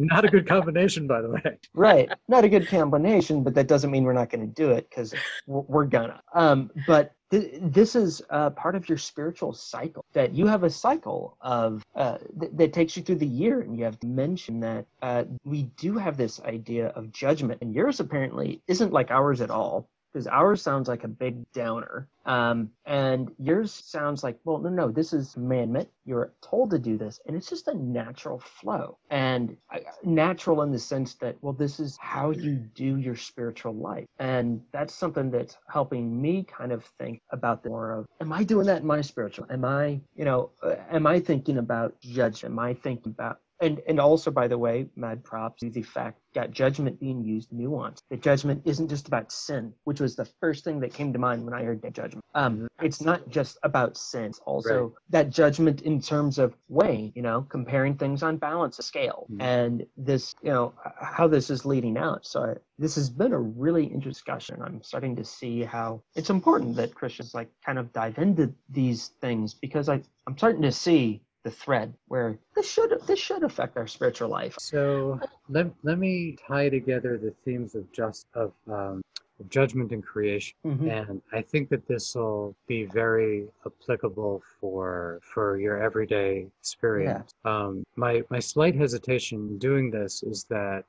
S3: not a good combination, by the way.
S2: right, not a good combination, but that doesn't mean we're not going to do it because we're, we're gonna. Um, but th- this is uh, part of your spiritual cycle that you have a cycle of uh, th- that takes you through the year, and you have to mention that uh, we do have this idea of judgment, and yours apparently isn't like ours at all. Because ours sounds like a big downer, um, and yours sounds like, well, no, no, this is commandment. You're told to do this, and it's just a natural flow, and I- natural in the sense that, well, this is how you do your spiritual life, and that's something that's helping me kind of think about the more of, am I doing that in my spiritual? Am I, you know, uh, am I thinking about judgment? Am I thinking about and and also by the way mad props to the fact that judgment being used nuance that judgment isn't just about sin which was the first thing that came to mind when i heard that judgment um it's not just about sin it's also
S3: Right.
S2: that judgment in terms of weighing you know comparing things on balance a scale
S3: Mhm.
S2: and this you know how this is leading out so I, this has been a really interesting discussion i'm starting to see how it's important that christians like kind of dive into these things because i i'm starting to see the thread where this should this should affect our spiritual life.
S3: So let, let me tie together the themes of just of, um, judgment and creation,
S2: Mhm.
S3: and I think that this will be very applicable for for your everyday experience. Um, my my slight hesitation doing this is that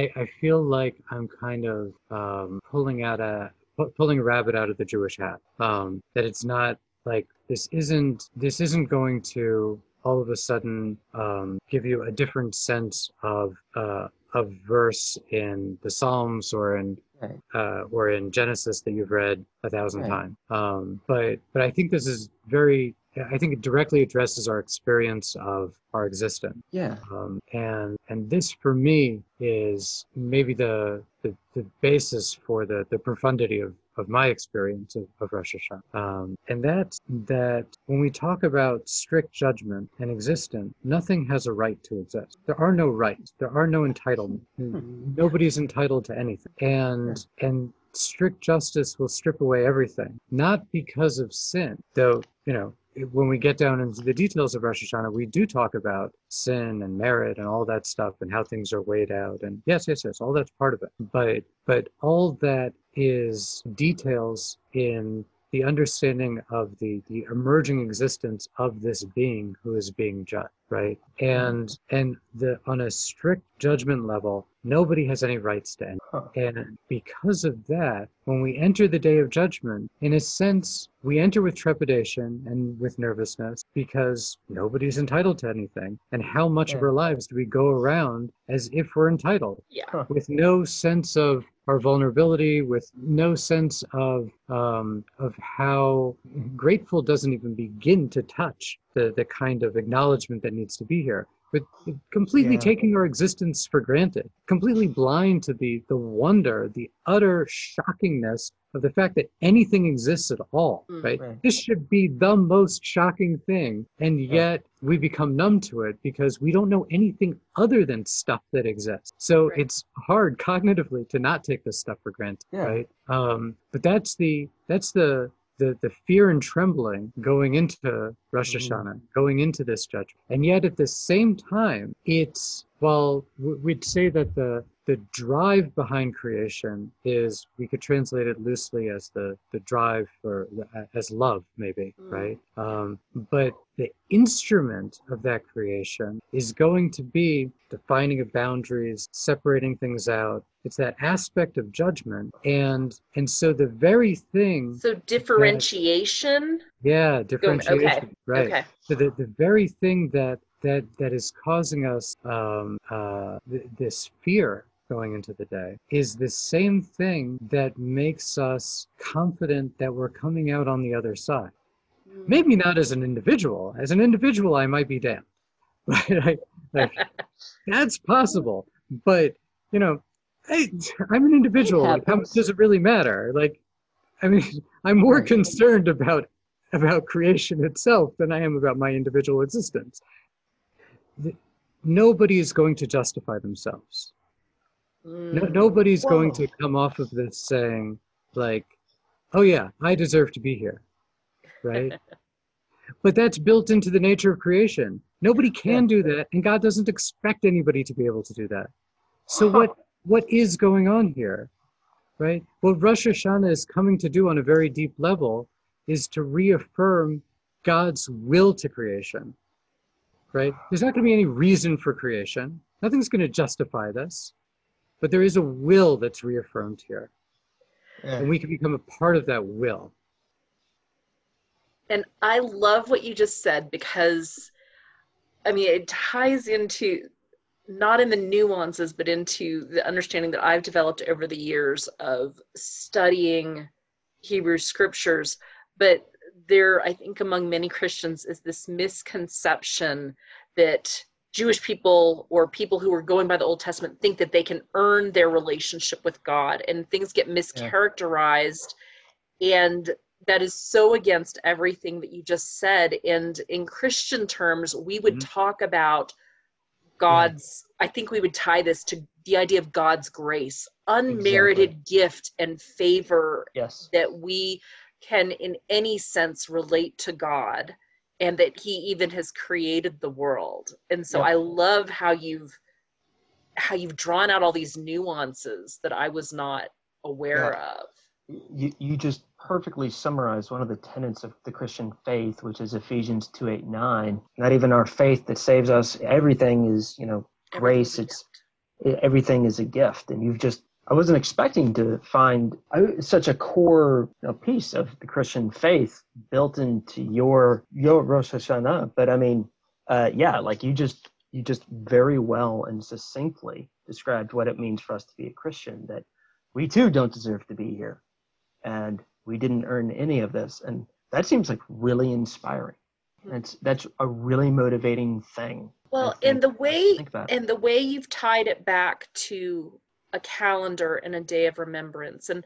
S3: I, I feel like I'm kind of um, pulling out a pulling a rabbit out of the Jewish hat. Um, that it's not like this isn't this isn't going to all of a sudden um, give you a different sense of uh, of verse in the Psalms or in
S2: Right.
S3: uh, or in Genesis that you've read a thousand
S2: Right.
S3: times. Um, but but I think this is very. I think it directly addresses our experience of our existence.
S2: Yeah.
S3: Um, and and this for me is maybe the the, the basis for the, the profundity of, of my experience of, of Rosh Hashanah. Um, and that's that when we talk about strict judgment and existence, nothing has a right to exist. There are no rights. There are no entitlements. Nobody's entitled to anything. And and strict justice will strip away everything. Not because of sin, though, you know, when we get down into the details of Rosh Hashanah, we do talk about sin and merit and all that stuff and how things are weighed out. And yes, yes, yes, all that's part of it. But but all that is details in the understanding of the the emerging existence of this being who is being judged right and and the on a strict judgment level nobody has any rights to anything.
S2: Huh.
S3: and because of that when we enter the day of judgment in a sense we enter with trepidation and with nervousness because nobody's entitled to anything and how much of our lives do we go around as if we're entitled
S1: Yeah.
S2: Huh.
S3: with no sense of our vulnerability, with no sense of um, of how grateful doesn't even begin to touch the the kind of acknowledgement that needs to be here. With completely
S2: Yeah.
S3: taking our existence for granted, completely blind to the the wonder, the utter shockingness of the fact that anything exists at all.
S1: Mm.
S3: Right?
S2: Right.
S3: This should be the most shocking thing, and
S2: Yeah.
S3: yet we become numb to it because we don't know anything other than stuff that exists. So
S1: Right.
S3: it's hard cognitively to not take this stuff for granted,
S2: Yeah.
S3: right? Um, but that's the that's the the the fear and trembling going into Rosh
S2: Mhm.
S3: Hashanah, going into this judgment, and yet at the same time, it's well, we'd say that the the drive behind creation is we could translate it loosely as the the drive for as love maybe
S1: Mm.
S3: right um, but the instrument of that creation is going to be defining of boundaries separating things out it's that aspect of judgment and and so the very thing
S1: So differentiation.
S3: yeah differentiation okay. right
S1: Okay.
S3: so the, the very thing that that that is causing us um, uh, th- this fear going into the day is the same thing that makes us confident that we're coming out on the other side. Mm. Maybe not as an individual. As an individual, I might be damned. Right? Like, that's possible. But you know, I, I'm an individual. Like, how much does it really matter? Like, I mean, I'm more concerned about about creation itself than I am about my individual existence. Nobody is going to justify themselves. No,
S1: Mm.
S3: nobody's going to come off of this saying, like, oh, yeah, I deserve to be here. Right? but that's built into the nature of creation. Nobody can do that, and God doesn't expect anybody to be able to do that. So, what, what is going on here? Right? What Rosh Hashanah is coming to do on a very deep level is to reaffirm God's will to creation. Right? There's not going to be any reason for creation. Nothing's going to justify this. But there is a will that's reaffirmed here.
S2: Yeah.
S3: And we can become a part of that will.
S1: And I love what you just said because, I mean, it ties into not in the nuances, but into the understanding that I've developed over the years of studying Hebrew scriptures. But there, I think, among many Christians, is this misconception that Jewish people or people who are going by the Old Testament think that they can earn their relationship with God, and things get mischaracterized. And that is so against everything that you just said. And in Christian terms, we would
S3: Mhm.
S1: talk about God's, I think we would tie this to the idea of God's grace, unmerited gift and favor
S2: Yes.
S1: that we can in any sense relate to God and that he even has created the world. And so
S2: Yeah.
S1: I love how you've how you've drawn out all these nuances that I was not aware of.
S2: You, you just perfectly summarized one of the tenets of the Christian faith, which is Ephesians 2 8 9. Not even our faith that saves us, everything is, you know, grace. It's everything is a gift. And you've just, I wasn't expecting to find such a core you know, piece of the Christian faith built into your, your Rosh Hashanah. But I mean, uh, yeah, like you just, you just very well and succinctly described what it means for us to be a Christian, that we too don't deserve to be here. And we didn't earn any of this. And that seems like really inspiring. That's, that's a really motivating thing.
S1: Well, in the way in the way you've tied it back to a calendar and a day of remembrance and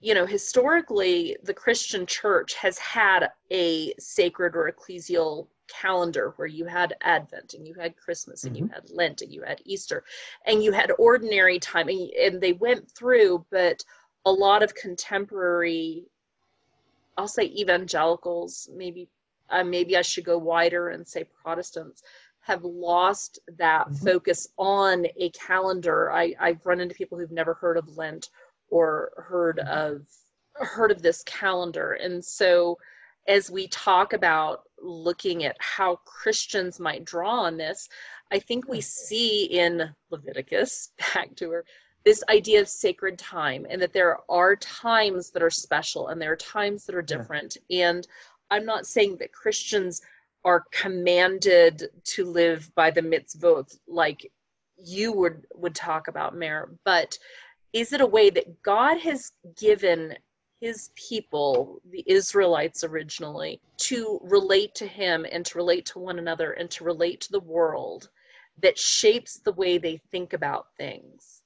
S1: you know historically the christian church has had a sacred or ecclesial calendar where you had advent and you had christmas and you
S2: Mm-hmm.
S1: had lent and you had easter and you had ordinary time and, and they went through but a lot of contemporary i'll say evangelicals maybe uh, maybe I should go wider and say Protestants, have lost that
S2: Mhm.
S1: focus on a calendar. I, I've run into people who've never heard of Lent or heard of heard of this calendar. And so as we talk about looking at how Christians might draw on this, I think we see in Leviticus, back to her, this idea of sacred time and that there are times that are special and there are times that are
S2: Yeah.
S1: different. And I'm not saying that Christians are commanded to live by the mitzvot like you would would talk about Mayor, but is it a way that God has given his people, the Israelites originally, to relate to him and to relate to one another and to relate to the world that shapes the way they think about things?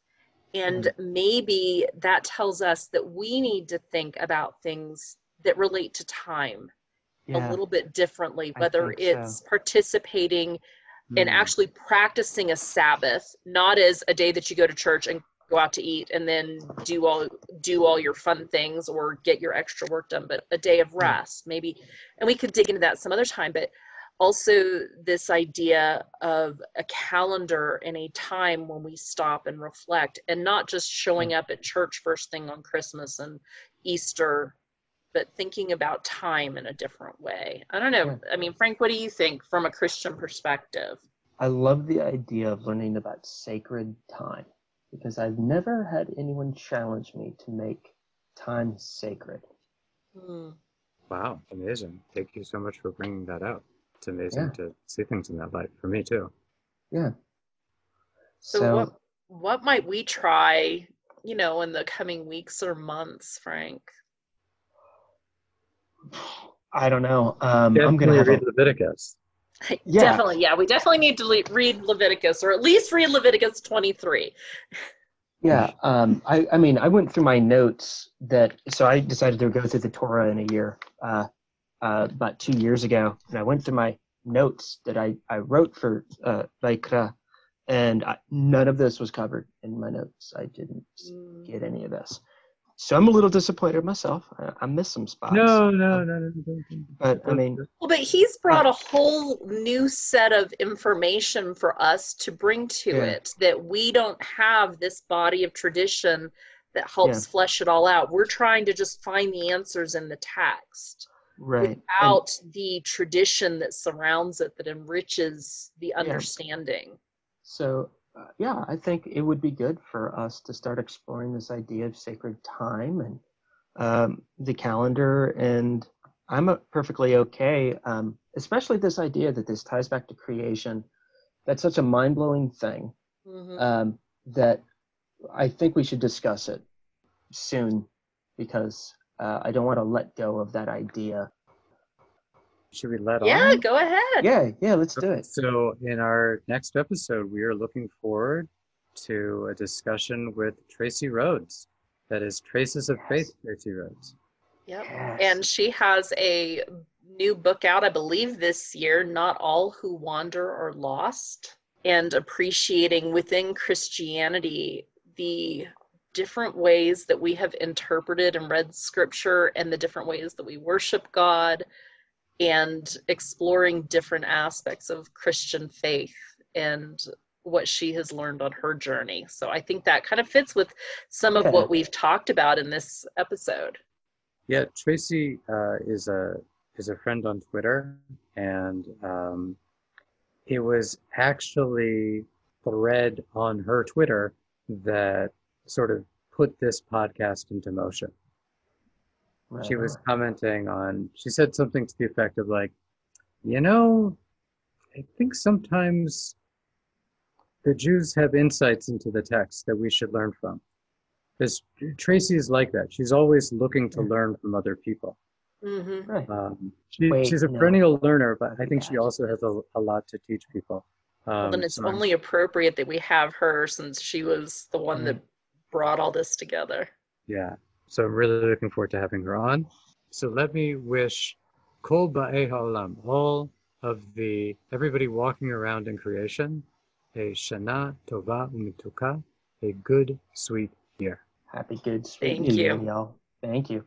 S1: And mm-hmm. maybe that tells us that we need to think about things that relate to time a little bit differently, whether
S2: think so.
S1: it's participating and
S3: Hmm.
S1: actually practicing a Sabbath, not as a day that you go to church and go out to eat and then do all do all your fun things or get your extra work done, but a day of rest, maybe. And we could dig into that some other time, but also this idea of a calendar and a time when we stop and reflect and not just showing up at church first thing on Christmas and Easter but thinking about time in a different way. I don't know. I mean, Frank, what do you think from a Christian perspective?
S2: I love the idea of learning about sacred time because I've never had anyone challenge me to make time sacred.
S1: Hmm.
S3: Wow, amazing. Thank you so much for bringing that out. It's amazing
S2: Yeah.
S3: to see things in that light for me too.
S2: Yeah.
S1: So,
S2: So,
S1: what what might we try, you know, in the coming weeks or months, Frank?
S2: I don't know. Um, I'm gonna
S3: read
S2: a,
S3: Leviticus.
S2: Yeah.
S1: Definitely, yeah. We definitely need to le- read Leviticus, or at least read Leviticus 23.
S2: yeah. Um, I, I mean, I went through my notes that so I decided to go through the Torah in a year, uh, uh, about two years ago, and I went through my notes that I I wrote for uh, Vayikra, and I, none of this was covered in my notes. I didn't
S1: Mm.
S2: get any of this. So I'm a little disappointed myself. I, I missed some spots.
S3: No, no, um, no, no, no. no.
S2: But I mean,
S1: Well, but he's brought uh, a whole new set of information for us to bring to
S2: Yeah.
S1: it that we don't have this body of tradition that helps flesh it all out. We're trying to just find the answers in the text
S2: right. and-
S1: without the tradition that surrounds it that enriches the understanding.
S2: So, uh, yeah, I think it would be good for us to start exploring this idea of sacred time and um, the calendar. And I'm perfectly okay, um, especially this idea that this ties back to creation. That's such a mind blowing thing
S1: Mhm.
S2: um, that I think we should discuss it soon because uh, I don't want to let go of that idea.
S3: Should we let
S1: yeah,
S3: on?
S1: Yeah, go ahead.
S2: Yeah, yeah, let's do it.
S3: So, in our next episode, we are looking forward to a discussion with Tracy Rhodes. That is Traces of Faith, Tracy Rhodes.
S1: Yep.
S2: Yes.
S1: And she has a new book out, I believe, this year Not All Who Wander Are Lost, and appreciating within Christianity the different ways that we have interpreted and read scripture and the different ways that we worship God and exploring different aspects of Christian faith and what she has learned on her journey. So I think that kind of fits with some of
S2: Yeah.
S1: what we've talked about in this episode.
S3: Yeah, Tracy uh, is a is a friend on Twitter, and um, it was actually thread on her Twitter that sort of put this podcast into motion. She was commenting on. She said something to the effect of like, you know, I think sometimes the Jews have insights into the text that we should learn from. Because Tracy is like that. She's always looking to
S2: Yeah.
S3: learn from other people.
S1: hmm
S2: Right.
S3: Um, she,
S2: Wait,
S3: she's a
S2: no.
S3: perennial learner, but I think she also has a, a lot to teach people. Um,
S1: Well, then it's
S3: so I'm-
S1: only appropriate that we have her since she was the one that brought all this together.
S3: Yeah. So I'm really looking forward to having her on. So let me wish Kol Ba'ei Ha'olam, all of the, everybody walking around in creation, a Shana Tova Umetuka, a good, sweet year.
S2: Happy good sweet
S1: Thank
S2: Year,
S1: you.
S2: y'all. Thank you.